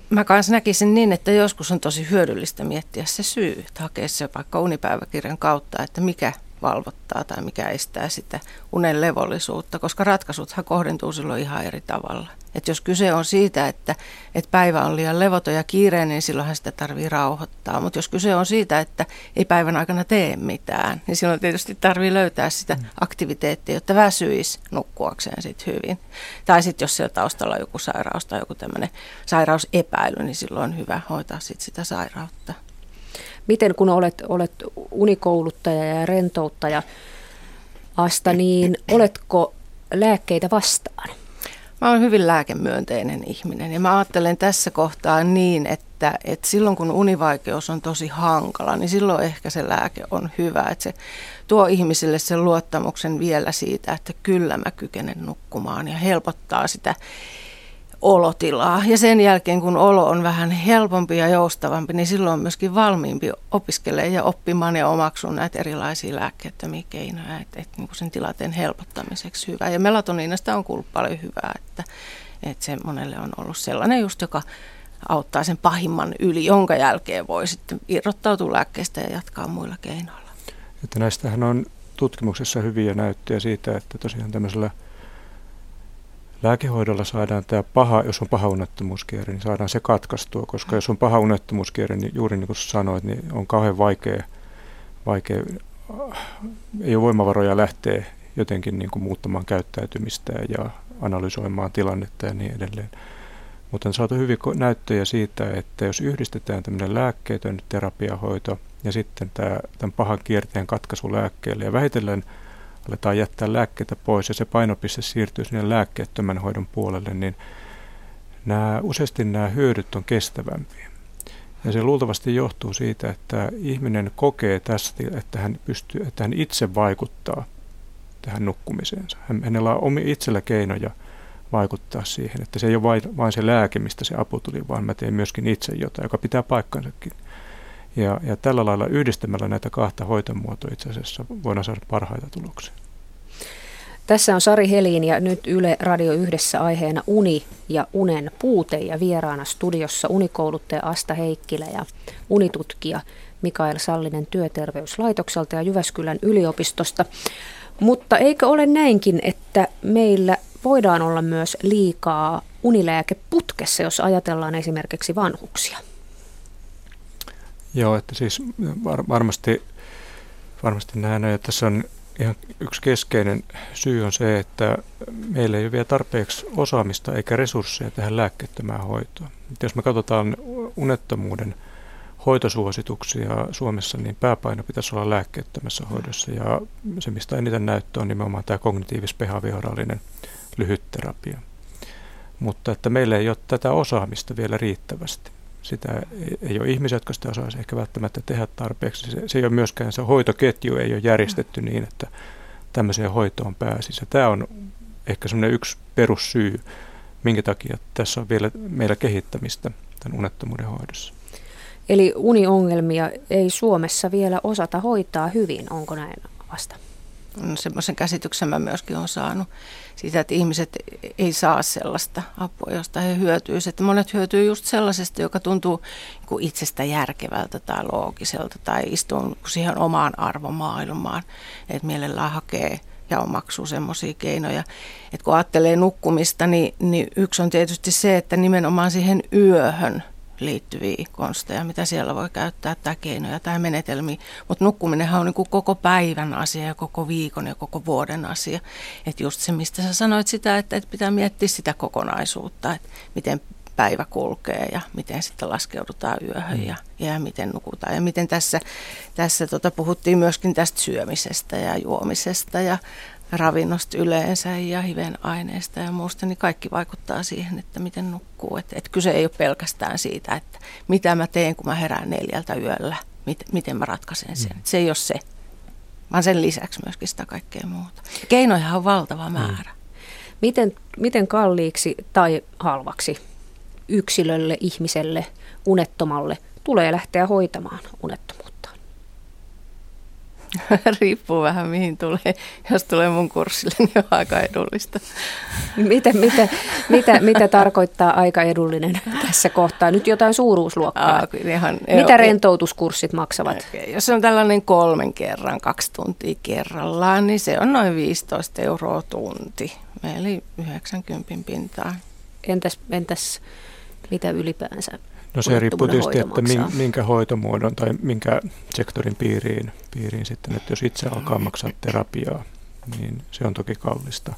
Mä kanssa näkisin niin, että joskus on tosi hyödyllistä miettiä se syy, että hakea se vaikka unipäiväkirjan kautta, että mikä valvottaa tai mikä estää sitä unen levollisuutta, koska ratkaisuthan kohdentuu silloin ihan eri tavalla. Et jos kyse on siitä, että, että päivä on liian levoton ja kiireinen, niin silloinhan sitä tarvii rauhoittaa. Mutta jos kyse on siitä, että ei päivän aikana tee mitään, niin silloin tietysti tarvii löytää sitä mm. aktiviteettia, jotta väsyisi nukkuakseen sit hyvin. Tai sitten jos siellä taustalla on joku sairaus tai joku tämmöinen sairausepäily, niin silloin on hyvä hoitaa sit sitä sairautta. Miten kun olet, olet unikouluttaja ja rentouttaja, Asta, niin oletko lääkkeitä vastaan? Mä olen hyvin lääkemyönteinen ihminen ja mä ajattelen tässä kohtaa niin, että, että silloin kun univaikeus on tosi hankala, niin silloin ehkä se lääke on hyvä. Että se tuo ihmisille sen luottamuksen vielä siitä, että kyllä mä kykenen nukkumaan ja helpottaa sitä olotilaa. Ja sen jälkeen, kun olo on vähän helpompi ja joustavampi, niin silloin on myöskin valmiimpi opiskelemaan ja oppimaan ja omaksumaan näitä erilaisia lääkkeettömiä keinoja, että, että niin sen tilanteen helpottamiseksi hyvä. Ja melatoniinasta on kuullut paljon hyvää, että, että se monelle on ollut sellainen just, joka auttaa sen pahimman yli, jonka jälkeen voi sitten irrottautua lääkkeestä ja jatkaa muilla keinoilla. Että näistähän on tutkimuksessa hyviä näyttöjä siitä, että tosiaan tämmöisellä – lääkehoidolla saadaan tämä paha, jos on paha unettomuuskierre, niin saadaan se katkaistua, koska jos on paha unettomuuskierre, niin juuri niin kuin sanoit, niin on kauhean vaikea, vaikea ei ole voimavaroja lähteä jotenkin niin kuin muuttamaan käyttäytymistä ja analysoimaan tilannetta ja niin edelleen. Mutta on saatu hyvin näyttöjä siitä, että jos yhdistetään tämmöinen lääkkeetön terapiahoito ja sitten tämä, tämän pahan kierteen katkaisu lääkkeelle ja vähitellen – aletaan jättää lääkkeitä pois ja se painopiste siirtyy sinne lääkkeettömän hoidon puolelle, niin nämä, useasti nämä hyödyt on kestävämpiä. Ja se luultavasti johtuu siitä, että ihminen kokee tästä, että hän, pystyy, että hän itse vaikuttaa tähän nukkumiseensa. Hänellä on omi itsellä keinoja vaikuttaa siihen, että se ei ole vain, vain se lääke, mistä se apu tuli, vaan mä teen myöskin itse jotain, joka pitää paikkansakin. Ja, ja tällä lailla yhdistämällä näitä kahta hoitomuotoa itse asiassa voidaan saada parhaita tuloksia. Tässä on Sari Helin ja nyt Yle Radio yhdessä aiheena uni ja unen puute ja vieraana studiossa unikouluttaja Asta Heikkilä ja unitutkija Mikael Sallinen työterveyslaitokselta ja Jyväskylän yliopistosta. Mutta eikö ole näinkin, että meillä voidaan olla myös liikaa unilääkeputkessa, jos ajatellaan esimerkiksi vanhuksia? Joo, että siis var, varmasti, varmasti näin, että tässä on ihan yksi keskeinen syy on se, että meillä ei ole vielä tarpeeksi osaamista eikä resursseja tähän lääkkeettömään hoitoon. Jos me katsotaan unettomuuden hoitosuosituksia Suomessa, niin pääpaino pitäisi olla lääkkeettömässä hoidossa. Ja se, mistä eniten näyttö on nimenomaan tämä kognitiivis-behavioraalinen lyhytterapia. Mutta että meillä ei ole tätä osaamista vielä riittävästi sitä ei ole ihmisiä, jotka sitä osaisi ehkä välttämättä tehdä tarpeeksi. Se, se ei ole myöskään, se hoitoketju ei ole järjestetty niin, että tämmöiseen hoitoon pääsisi. Tämä on ehkä semmoinen yksi perussyy, minkä takia tässä on vielä meillä kehittämistä tämän unettomuuden hoidossa. Eli uniongelmia ei Suomessa vielä osata hoitaa hyvin, onko näin vasta? No, semmoisen käsityksen mä myöskin olen saanut siitä, että ihmiset ei saa sellaista apua, josta he hyötyisivät. Että monet hyötyy just sellaisesta, joka tuntuu niin itsestä järkevältä tai loogiselta tai istuu siihen omaan arvomaailmaan, että mielellään hakee ja omaksuu semmoisia keinoja. Että kun ajattelee nukkumista, niin, niin yksi on tietysti se, että nimenomaan siihen yöhön – liittyviä konsteja, mitä siellä voi käyttää, tai keinoja tai menetelmiä. Mutta nukkuminenhan on niin kuin koko päivän asia ja koko viikon ja koko vuoden asia. Että just se, mistä sä sanoit sitä, että, että pitää miettiä sitä kokonaisuutta, että miten päivä kulkee ja miten sitten laskeudutaan yöhön ja, ja miten nukutaan. Ja miten tässä, tässä tota, puhuttiin myöskin tästä syömisestä ja juomisesta ja ravinnosta yleensä ja hivenaineista ja muusta, niin kaikki vaikuttaa siihen, että miten nukkuu. Että et kyse ei ole pelkästään siitä, että mitä mä teen, kun mä herään neljältä yöllä, mit, miten mä ratkaisen sen. Mm. Se ei ole se, vaan sen lisäksi myöskin sitä kaikkea muuta. Keinoja on valtava mm. määrä. Mm. Miten, miten kalliiksi tai halvaksi yksilölle, ihmiselle, unettomalle tulee lähteä hoitamaan unettomuutta? Riippuu vähän mihin tulee. Jos tulee mun kurssille, niin on aika edullista. Mitä, mitä, mitä, mitä tarkoittaa aika edullinen tässä kohtaa? Nyt jotain suuruusluokkaa. Aa, ihan, mitä jo, rentoutuskurssit maksavat? Okay. Jos on tällainen kolmen kerran, kaksi tuntia kerrallaan, niin se on noin 15 euroa tunti. Eli 90 pintaa. Entäs, entäs mitä ylipäänsä No se riippuu tietysti, että maksaa. minkä hoitomuodon tai minkä sektorin piiriin, piiriin sitten, että jos itse alkaa maksaa terapiaa, niin se on toki kallista,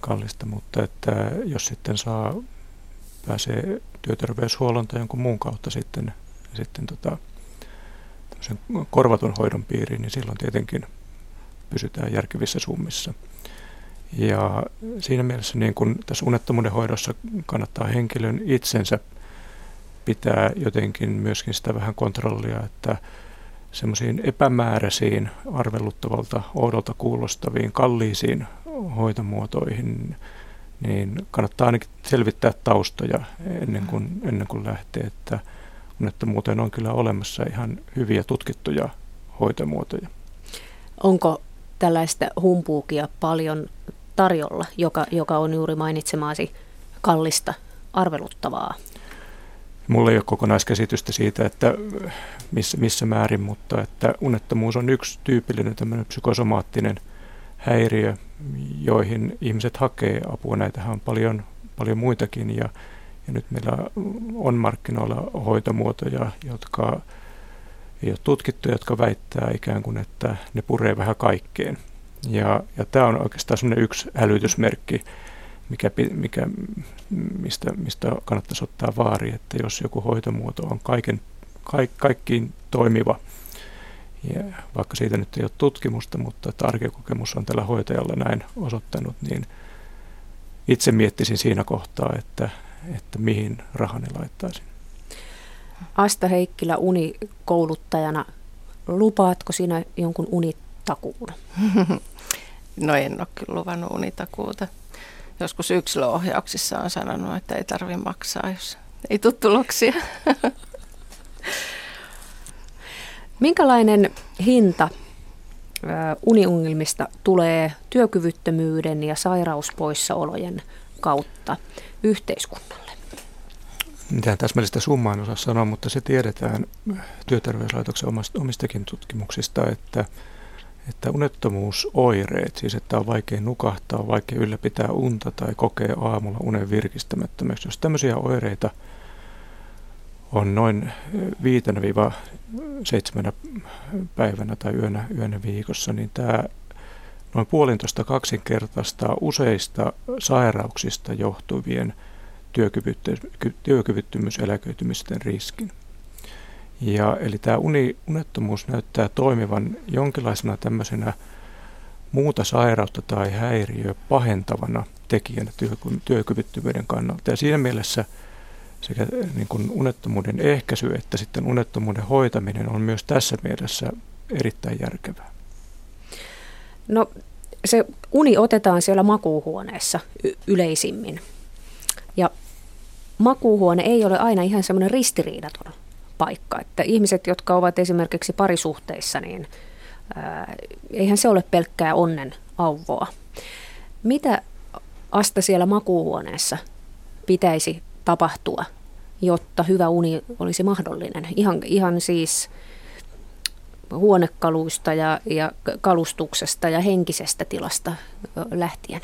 kallista mutta että jos sitten saa, pääsee työterveyshuollon tai jonkun muun kautta sitten, sitten tota, korvatun hoidon piiriin, niin silloin tietenkin pysytään järkevissä summissa. Ja siinä mielessä niin kun tässä unettomuuden hoidossa kannattaa henkilön itsensä pitää jotenkin myöskin sitä vähän kontrollia, että semmoisiin epämääräisiin, arveluttavalta, oudolta kuulostaviin, kalliisiin hoitomuotoihin, niin kannattaa ainakin selvittää taustoja ennen kuin, ennen kuin lähtee, että muuten on kyllä olemassa ihan hyviä tutkittuja hoitomuotoja. Onko tällaista humpuukia paljon tarjolla, joka, joka on juuri mainitsemaasi kallista, arveluttavaa? Mulla ei ole kokonaiskäsitystä siitä, että missä, missä määrin, mutta että unettomuus on yksi tyypillinen tämmöinen psykosomaattinen häiriö, joihin ihmiset hakee apua. Näitähän on paljon, paljon muitakin ja, ja nyt meillä on markkinoilla hoitomuotoja, jotka ei ole tutkittu, jotka väittää ikään kuin, että ne puree vähän kaikkeen. Ja, ja tämä on oikeastaan semmoinen yksi hälytysmerkki, mikä, mikä, mistä, mistä kannattaisi ottaa vaari, että jos joku hoitomuoto on kaiken, kaik, kaikkiin toimiva, ja vaikka siitä nyt ei ole tutkimusta, mutta tarkekokemus on tällä hoitajalla näin osoittanut, niin itse miettisin siinä kohtaa, että, että mihin rahani laittaisin. Asta Heikkilä unikouluttajana, lupaatko sinä jonkun unitakuun? No en ole kyllä luvannut unitakuuta joskus yksilöohjauksissa on sanonut, että ei tarvitse maksaa, jos ei tule tuloksia. Minkälainen hinta uniungilmista tulee työkyvyttömyyden ja sairauspoissaolojen kautta yhteiskunnalle? Mitään täsmällistä summaa en osaa sanoa, mutta se tiedetään työterveyslaitoksen omistakin tutkimuksista, että että unettomuusoireet, siis että on vaikea nukahtaa, on vaikea ylläpitää unta tai kokee aamulla unen virkistämättömäksi, jos tämmöisiä oireita on noin viitenä viiva seitsemänä päivänä tai yönä, yönä viikossa, niin tämä noin puolintoista kaksinkertaista useista sairauksista johtuvien työkyvyttömyyseläköitymisten riskin. Ja, eli tämä uni, unettomuus näyttää toimivan jonkinlaisena tämmöisenä muuta sairautta tai häiriöä pahentavana tekijänä työkyvyttömyyden kannalta. Ja siinä mielessä sekä niin kuin unettomuuden ehkäisy että sitten unettomuuden hoitaminen on myös tässä mielessä erittäin järkevää. No se uni otetaan siellä makuuhuoneessa y- yleisimmin. Ja makuuhuone ei ole aina ihan semmoinen ristiriidaton paikka. Että ihmiset, jotka ovat esimerkiksi parisuhteissa, niin eihän se ole pelkkää onnen auvoa. Mitä Asta siellä makuuhuoneessa pitäisi tapahtua, jotta hyvä uni olisi mahdollinen? Ihan, ihan siis huonekaluista ja, ja kalustuksesta ja henkisestä tilasta lähtien.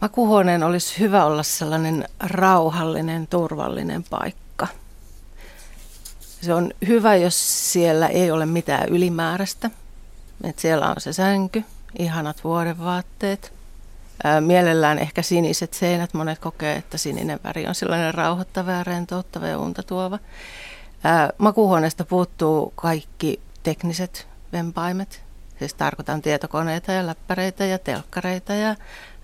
Makuhuoneen olisi hyvä olla sellainen rauhallinen, turvallinen paikka se on hyvä, jos siellä ei ole mitään ylimääräistä. Et siellä on se sänky, ihanat vuodenvaatteet. Ää, mielellään ehkä siniset seinät. Monet kokee, että sininen väri on sellainen rauhoittava ja rentouttava ja unta tuova. Makuuhuoneesta puuttuu kaikki tekniset vempaimet. Siis tarkoitan tietokoneita ja läppäreitä ja telkkareita ja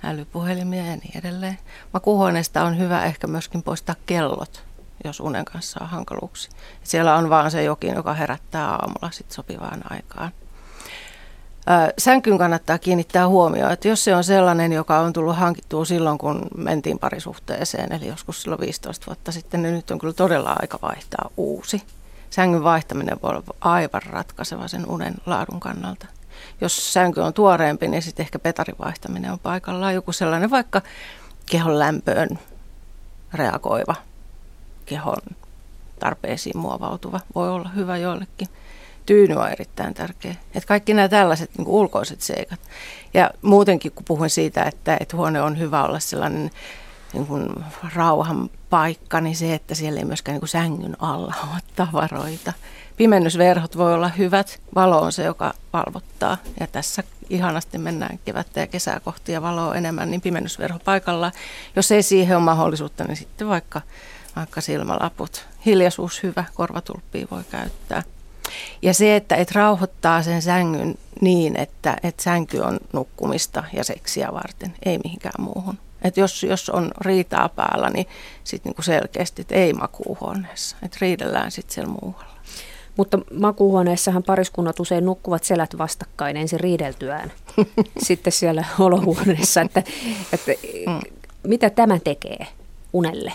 älypuhelimia ja niin edelleen. Makuuhuoneesta on hyvä ehkä myöskin poistaa kellot jos unen kanssa on hankaluuksia. Siellä on vaan se jokin, joka herättää aamulla sit sopivaan aikaan. Sänkyyn kannattaa kiinnittää huomioon, että jos se on sellainen, joka on tullut hankittua silloin, kun mentiin parisuhteeseen, eli joskus silloin 15 vuotta sitten, niin nyt on kyllä todella aika vaihtaa uusi. sängyn vaihtaminen voi olla aivan ratkaiseva sen unen laadun kannalta. Jos sänky on tuoreempi, niin sitten ehkä petarin vaihtaminen on paikallaan. Joku sellainen vaikka kehon lämpöön reagoiva, kehon tarpeisiin muovautuva voi olla hyvä joillekin. Tyyny on erittäin tärkeä. Et kaikki nämä tällaiset niin ulkoiset seikat. Ja muutenkin, kun puhuin siitä, että, että huone on hyvä olla sellainen niin kuin rauhan paikka, niin se, että siellä ei myöskään niin kuin sängyn alla ole tavaroita. Pimennysverhot voi olla hyvät, valo on se, joka valvottaa. Ja tässä ihanasti mennään kevättä ja kesää kohti ja valoa enemmän, niin pimennysverho paikalla. Jos ei siihen ole mahdollisuutta, niin sitten vaikka, vaikka silmälaput. Hiljaisuus hyvä, korvatulppia voi käyttää. Ja se, että et rauhoittaa sen sängyn niin, että et sänky on nukkumista ja seksiä varten, ei mihinkään muuhun. Et jos, jos on riitaa päällä, niin sitten niinku selkeästi, että ei makuuhuoneessa. Että riidellään sitten siellä muualla. Mutta makuuhuoneessahan pariskunnat usein nukkuvat selät vastakkain ensin riideltyään sitten siellä olohuoneessa. Että, että mm. Mitä tämä tekee unelle?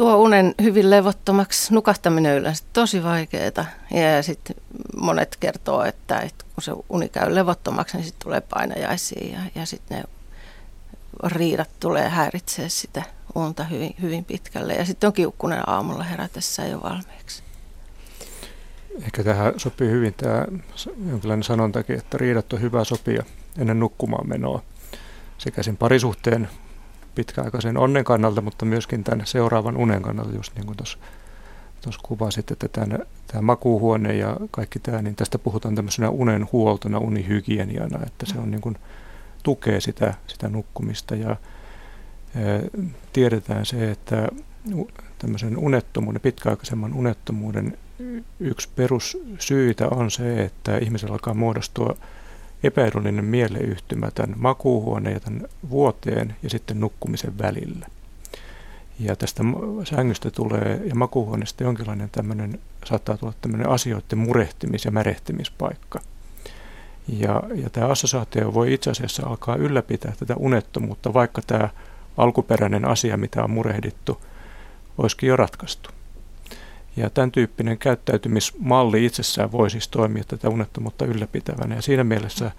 Tuo unen hyvin levottomaksi. Nukahtaminen yleensä tosi vaikeaa. Ja sitten monet kertoo, että, että kun se uni käy levottomaksi, niin sitten tulee painajaisia ja, ja sitten ne riidat tulee häiritsee sitä unta hyvin, hyvin pitkälle. Ja sitten on kiukkunen aamulla herätessä jo valmiiksi. Ehkä tähän sopii hyvin tämä jonkinlainen sanontakin, että riidat on hyvä sopia ennen nukkumaan menoa sekä sen parisuhteen pitkäaikaisen onnen kannalta, mutta myöskin tämän seuraavan unen kannalta, just niin kuin tuossa tuossa kuvasit, että tämä, tämä makuuhuone ja kaikki tämä, niin tästä puhutaan tämmöisenä unen huoltona, unihygieniana, että se on niin kuin, tukee sitä, sitä nukkumista. Ja e, tiedetään se, että tämmöisen unettomuuden, pitkäaikaisemman unettomuuden yksi perussyitä on se, että ihmisellä alkaa muodostua epäedullinen mieleyhtymä tämän makuuhuoneen ja tämän vuoteen ja sitten nukkumisen välillä. Ja tästä sängystä tulee ja makuuhuoneesta jonkinlainen tämmöinen, saattaa tulla tämmöinen asioiden murehtimis- ja märehtimispaikka. Ja, ja tämä assosiaatio voi itse asiassa alkaa ylläpitää tätä unettomuutta, vaikka tämä alkuperäinen asia, mitä on murehdittu, olisikin jo ratkaistu. Ja tämän tyyppinen käyttäytymismalli itsessään voi siis toimia tätä unettomuutta ylläpitävänä. Ja siinä mielessä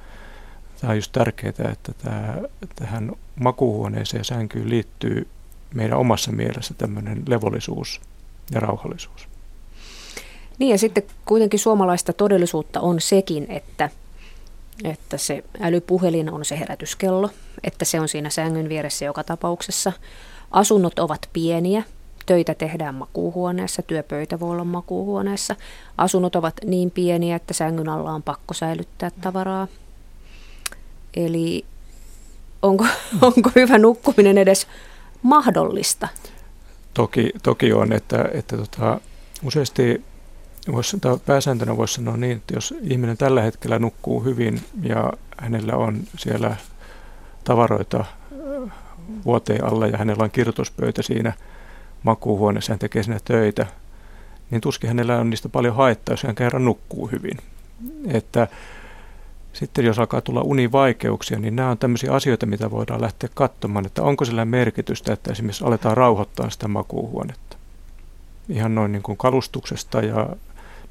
tämä on just tärkeää, että tämä, tähän makuuhuoneeseen ja sänkyyn liittyy meidän omassa mielessä tämmöinen levollisuus ja rauhallisuus. Niin ja sitten kuitenkin suomalaista todellisuutta on sekin, että, että se älypuhelin on se herätyskello, että se on siinä sängyn vieressä joka tapauksessa. Asunnot ovat pieniä, Töitä tehdään makuuhuoneessa, työpöytä voi olla makuuhuoneessa. Asunnot ovat niin pieniä, että sängyn alla on pakko säilyttää tavaraa. Eli onko, onko hyvä nukkuminen edes mahdollista? Toki, toki on, että, että tota, useasti voisi, pääsääntönä voisi sanoa niin, että jos ihminen tällä hetkellä nukkuu hyvin ja hänellä on siellä tavaroita vuoteen alla ja hänellä on kirjoituspöytä siinä – makuuhuoneessa hän tekee siinä töitä, niin tuskin hänellä on niistä paljon haittaa, jos hän kerran nukkuu hyvin. Että sitten jos alkaa tulla univaikeuksia, niin nämä on tämmöisiä asioita, mitä voidaan lähteä katsomaan, että onko sillä merkitystä, että esimerkiksi aletaan rauhoittaa sitä makuuhuonetta. Ihan noin niin kuin kalustuksesta ja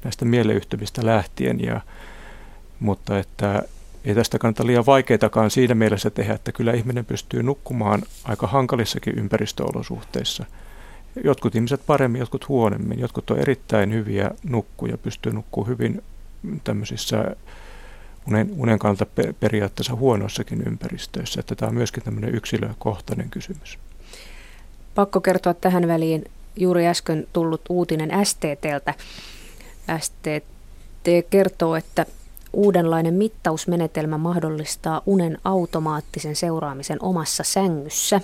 näistä mieleyhtymistä lähtien, ja, mutta että ei tästä kannata liian vaikeitakaan siinä mielessä tehdä, että kyllä ihminen pystyy nukkumaan aika hankalissakin ympäristöolosuhteissa – Jotkut ihmiset paremmin, jotkut huonommin. Jotkut on erittäin hyviä nukkuja, pystyy nukkumaan hyvin tämmöisissä unen, unen kannalta periaatteessa huonoissakin ympäristöissä. Että tämä on myöskin tämmöinen yksilökohtainen kysymys. Pakko kertoa tähän väliin juuri äsken tullut uutinen STTltä. STT kertoo, että Uudenlainen mittausmenetelmä mahdollistaa unen automaattisen seuraamisen omassa sängyssä.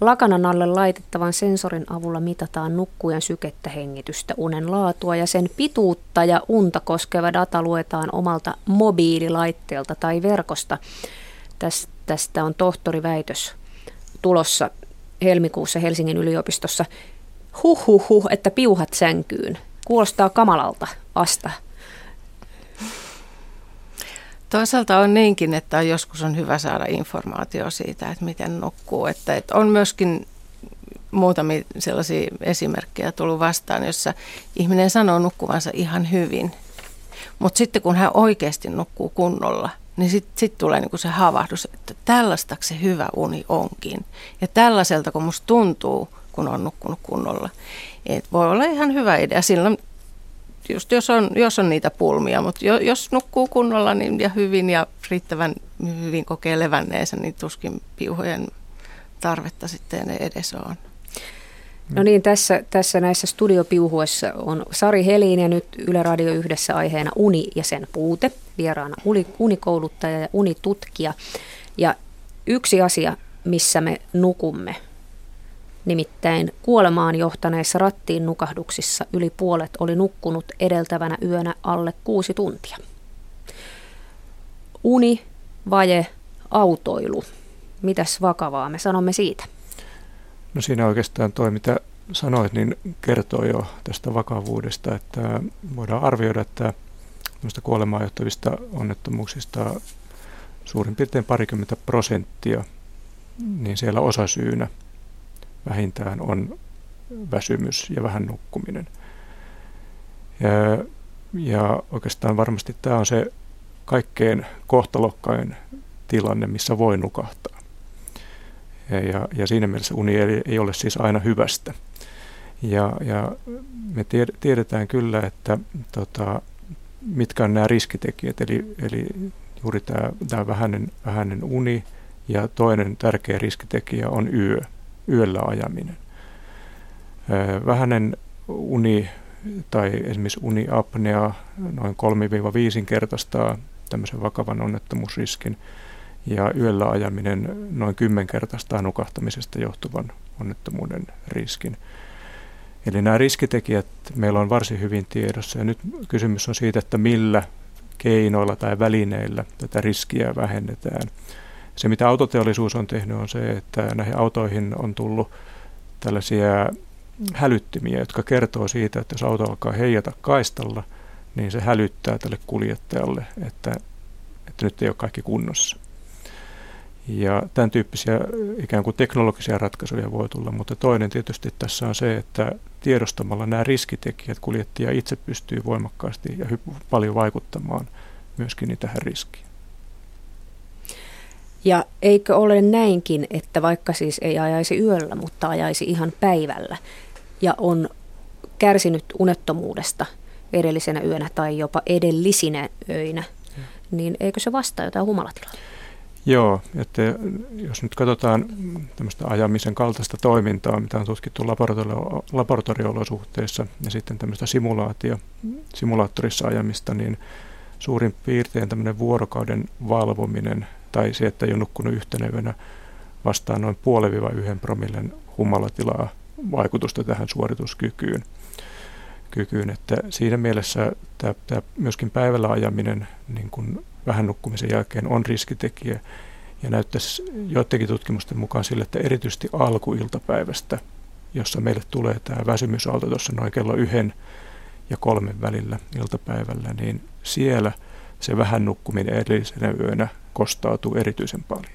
Lakanan alle laitettavan sensorin avulla mitataan nukkujen sykettä, hengitystä, unen laatua ja sen pituutta ja unta koskeva data luetaan omalta mobiililaitteelta tai verkosta. Tästä on tohtoriväitös tulossa helmikuussa Helsingin yliopistossa. Huh, huh, huh että piuhat sänkyyn. Kuulostaa kamalalta, asta. Toisaalta on niinkin, että joskus on hyvä saada informaatio siitä, että miten nukkuu. Että, että on myöskin muutamia sellaisia esimerkkejä tullut vastaan, jossa ihminen sanoo nukkuvansa ihan hyvin. Mutta sitten kun hän oikeasti nukkuu kunnolla, niin sitten sit tulee niinku se havahdus, että tällaista se hyvä uni onkin. Ja tällaiselta, kun musta tuntuu, kun on nukkunut kunnolla. Et voi olla ihan hyvä idea. Silloin just jos on, jos on niitä pulmia, mutta jos nukkuu kunnolla niin, ja hyvin ja riittävän hyvin kokee levänneensä, niin tuskin piuhojen tarvetta sitten edes on. No niin, tässä, tässä näissä studiopiuhuissa on Sari Helin ja nyt Yle Radio yhdessä aiheena uni ja sen puute. Vieraana unikouluttaja ja unitutkija. Ja yksi asia, missä me nukumme, Nimittäin kuolemaan johtaneissa rattiin nukahduksissa yli puolet oli nukkunut edeltävänä yönä alle kuusi tuntia. Uni, vaje, autoilu. Mitäs vakavaa me sanomme siitä? No siinä oikeastaan toi, mitä sanoit, niin kertoo jo tästä vakavuudesta, että voidaan arvioida, että kuolemaan johtavista onnettomuuksista suurin piirtein parikymmentä prosenttia, niin siellä osasyynä vähintään on väsymys ja vähän nukkuminen. Ja, ja oikeastaan varmasti tämä on se kaikkein kohtalokkain tilanne, missä voi nukahtaa. Ja, ja, ja siinä mielessä uni ei, ei ole siis aina hyvästä. Ja, ja me tiedetään kyllä, että tota, mitkä on nämä riskitekijät, eli, eli juuri tämä, tämä vähäinen, vähäinen uni ja toinen tärkeä riskitekijä on yö yöllä ajaminen. Vähäinen uni tai esimerkiksi uniapnea noin 3-5 kertaistaa tämmöisen vakavan onnettomuusriskin ja yöllä ajaminen noin 10 kertaistaa nukahtamisesta johtuvan onnettomuuden riskin. Eli nämä riskitekijät meillä on varsin hyvin tiedossa ja nyt kysymys on siitä, että millä keinoilla tai välineillä tätä riskiä vähennetään. Se, mitä autoteollisuus on tehnyt, on se, että näihin autoihin on tullut tällaisia hälyttimiä, jotka kertoo siitä, että jos auto alkaa heijata kaistalla, niin se hälyttää tälle kuljettajalle, että, että nyt ei ole kaikki kunnossa. Ja tämän tyyppisiä ikään kuin teknologisia ratkaisuja voi tulla, mutta toinen tietysti tässä on se, että tiedostamalla nämä riskitekijät kuljettaja itse pystyy voimakkaasti ja hy- paljon vaikuttamaan myöskin niin tähän riskiin. Ja eikö ole näinkin, että vaikka siis ei ajaisi yöllä, mutta ajaisi ihan päivällä ja on kärsinyt unettomuudesta edellisenä yönä tai jopa edellisinä öinä, niin eikö se vastaa jotain humalatilaa? Joo, että jos nyt katsotaan tämmöistä ajamisen kaltaista toimintaa, mitä on tutkittu laboratorio- laboratorioolosuhteissa ja sitten tämmöistä simulaatio, simulaattorissa ajamista, niin suurin piirtein tämmöinen vuorokauden valvominen tai se, että ei ole nukkunut yhtenä yönä vastaan noin puoli yhden promillen humalatilaa vaikutusta tähän suorituskykyyn. Kykyyn, että siinä mielessä tämä, tämä myöskin päivällä ajaminen niin kuin vähän nukkumisen jälkeen on riskitekijä ja näyttäisi joidenkin tutkimusten mukaan sille, että erityisesti alkuiltapäivästä, jossa meille tulee tämä väsymysaalto tuossa noin kello yhden ja kolmen välillä iltapäivällä, niin siellä se vähän nukkuminen edellisenä yönä kostautuu erityisen paljon.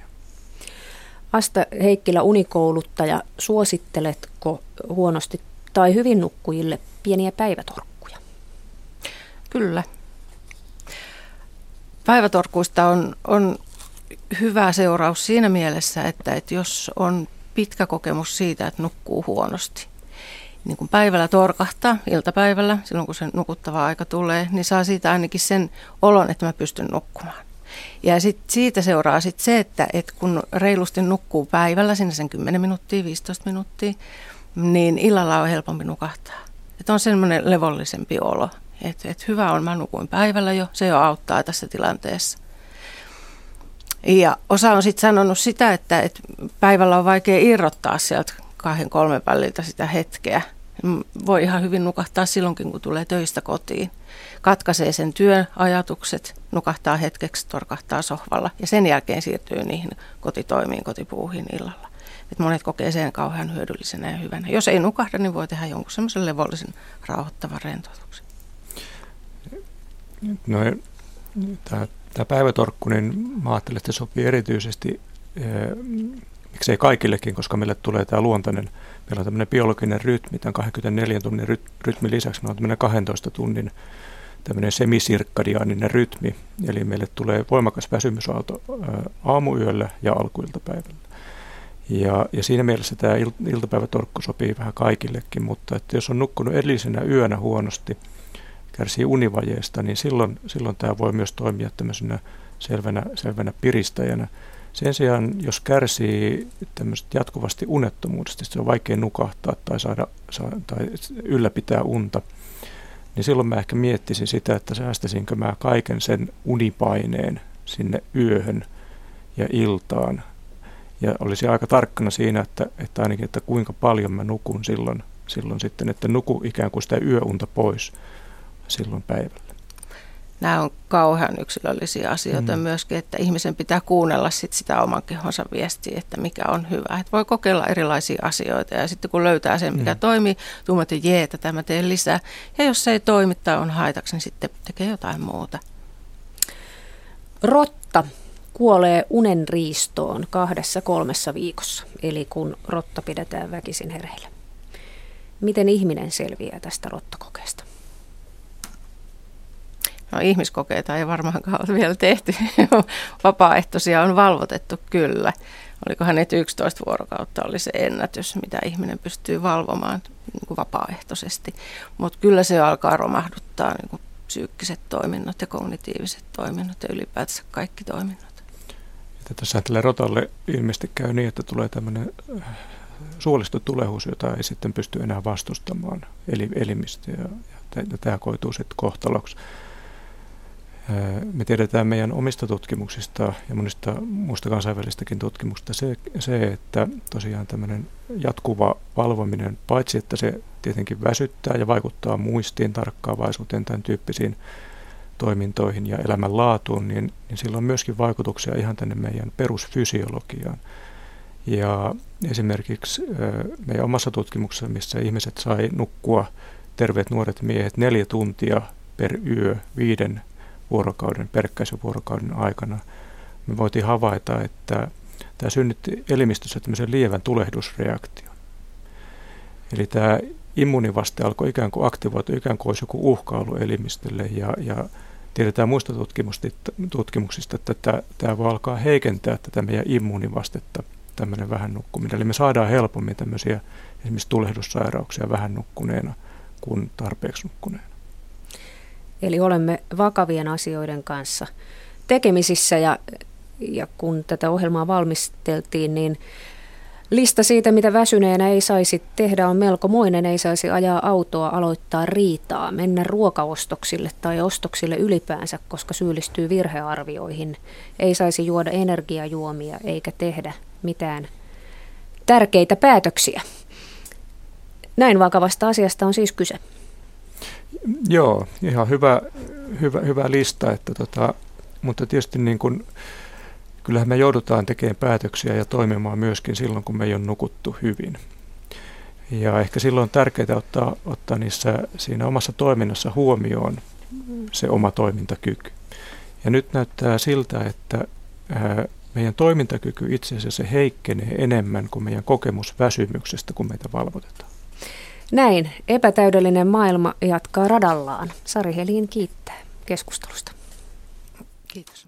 Asta Heikkilä, unikouluttaja, suositteletko huonosti tai hyvin nukkujille pieniä päivätorkkuja? Kyllä. Päivätorkuista on, on hyvä seuraus siinä mielessä, että, että jos on pitkä kokemus siitä, että nukkuu huonosti, niin kun päivällä torkahtaa, iltapäivällä, silloin kun se nukuttava aika tulee, niin saa siitä ainakin sen olon, että mä pystyn nukkumaan. Ja sit siitä seuraa sit se, että et kun reilusti nukkuu päivällä, sinne sen 10 minuuttia, 15 minuuttia, niin illalla on helpompi nukahtaa. Että on semmoinen levollisempi olo. Että et hyvä on, mä nukuin päivällä jo, se jo auttaa tässä tilanteessa. Ja osa on sitten sanonut sitä, että, että päivällä on vaikea irrottaa sieltä kahden kolmen väliltä sitä hetkeä. Voi ihan hyvin nukahtaa silloinkin, kun tulee töistä kotiin katkaisee sen työn ajatukset, nukahtaa hetkeksi, torkahtaa sohvalla ja sen jälkeen siirtyy niihin kotitoimiin, kotipuuhin illalla. Et monet kokee sen kauhean hyödyllisenä ja hyvänä. Jos ei nukahda, niin voi tehdä jonkun semmoisen levollisen rauhoittavan rentoutuksen. No, tämä, päivätorkku, niin mä ajattelen, että se sopii erityisesti eh, miksei kaikillekin, koska meille tulee tämä luontainen, meillä on tämmöinen biologinen rytmi, tämän 24 tunnin rytmi lisäksi meillä on tämmöinen 12 tunnin tämmöinen semisirkkadiaaninen rytmi, eli meille tulee voimakas väsymysaalto aamuyöllä ja alkuiltapäivällä. Ja, ja siinä mielessä tämä iltapäivätorkku sopii vähän kaikillekin, mutta että jos on nukkunut edellisenä yönä huonosti, kärsii univajeesta, niin silloin, silloin tämä voi myös toimia tämmöisenä selvänä, selvänä piristäjänä. Sen sijaan, jos kärsii jatkuvasti unettomuudesta, se on vaikea nukahtaa tai, saada, tai ylläpitää unta, niin silloin mä ehkä miettisin sitä, että säästäisinkö mä kaiken sen unipaineen sinne yöhön ja iltaan. Ja olisi aika tarkkana siinä, että, että ainakin, että kuinka paljon mä nukun silloin, silloin sitten, että nuku ikään kuin sitä yöunta pois silloin päivällä. Nämä on kauhean yksilöllisiä asioita mm. myöskin, että ihmisen pitää kuunnella sit sitä oman kehonsa viestiä, että mikä on hyvä. Että voi kokeilla erilaisia asioita ja sitten kun löytää sen, mikä mm. toimii, tuumat, että jee, tätä mä teen lisää. Ja jos se ei toimi tai on haitaksi, niin sitten tekee jotain muuta. Rotta kuolee unen riistoon kahdessa kolmessa viikossa, eli kun rotta pidetään väkisin hereillä. Miten ihminen selviää tästä rottakokeesta? No ihmiskokeita ei varmaankaan ole vielä tehty. Vapaaehtoisia on valvotettu kyllä. Olikohan nyt 11 vuorokautta oli se ennätys, mitä ihminen pystyy valvomaan niin kuin vapaaehtoisesti. Mutta kyllä se alkaa romahduttaa niin kuin psyykkiset toiminnot ja kognitiiviset toiminnot ja ylipäätänsä kaikki toiminnot. Että tässä tälle rotalle ilmeisesti käy niin, että tulee tämmöinen äh, suolistotulehus, jota ei sitten pysty enää vastustamaan elimistö ja, ja tämä koituu sitten kohtaloksi. Me tiedetään meidän omista tutkimuksista ja monista muista kansainvälistäkin tutkimuksista se, se, että tosiaan tämmöinen jatkuva valvominen, paitsi että se tietenkin väsyttää ja vaikuttaa muistiin, tarkkaavaisuuteen, tämän tyyppisiin toimintoihin ja elämänlaatuun, niin, niin sillä on myöskin vaikutuksia ihan tänne meidän perusfysiologiaan. Ja esimerkiksi meidän omassa tutkimuksessa, missä ihmiset sai nukkua, terveet nuoret miehet, neljä tuntia per yö viiden vuorokauden, perkkäisyvuorokauden aikana, me voitiin havaita, että tämä synnytti elimistössä tämmöisen lievän tulehdusreaktion. Eli tämä immunivaste alkoi ikään kuin aktivoitua, ikään kuin olisi joku uhkailu elimistölle ja, ja tiedetään muista tutkimuksista, että tämä, tämä voi alkaa heikentää tätä meidän immunivastetta, tämmöinen vähän nukkuminen. Eli me saadaan helpommin tämmöisiä esimerkiksi tulehdussairauksia vähän nukkuneena kuin tarpeeksi nukkuneena. Eli olemme vakavien asioiden kanssa tekemisissä ja, ja kun tätä ohjelmaa valmisteltiin, niin lista siitä, mitä väsyneenä ei saisi tehdä, on melkomoinen. Ei saisi ajaa autoa, aloittaa riitaa, mennä ruokaostoksille tai ostoksille ylipäänsä, koska syyllistyy virhearvioihin. Ei saisi juoda energiajuomia eikä tehdä mitään tärkeitä päätöksiä. Näin vakavasta asiasta on siis kyse. Joo, ihan hyvä, hyvä, hyvä lista, että tota, mutta tietysti niin kuin, kyllähän me joudutaan tekemään päätöksiä ja toimimaan myöskin silloin, kun me ei ole nukuttu hyvin. Ja ehkä silloin on tärkeää ottaa, ottaa niissä, siinä omassa toiminnassa huomioon se oma toimintakyky. Ja nyt näyttää siltä, että ää, meidän toimintakyky itse asiassa heikkenee enemmän kuin meidän kokemus väsymyksestä, kun meitä valvotetaan. Näin epätäydellinen maailma jatkaa radallaan. Sari Helin kiittää keskustelusta. Kiitos.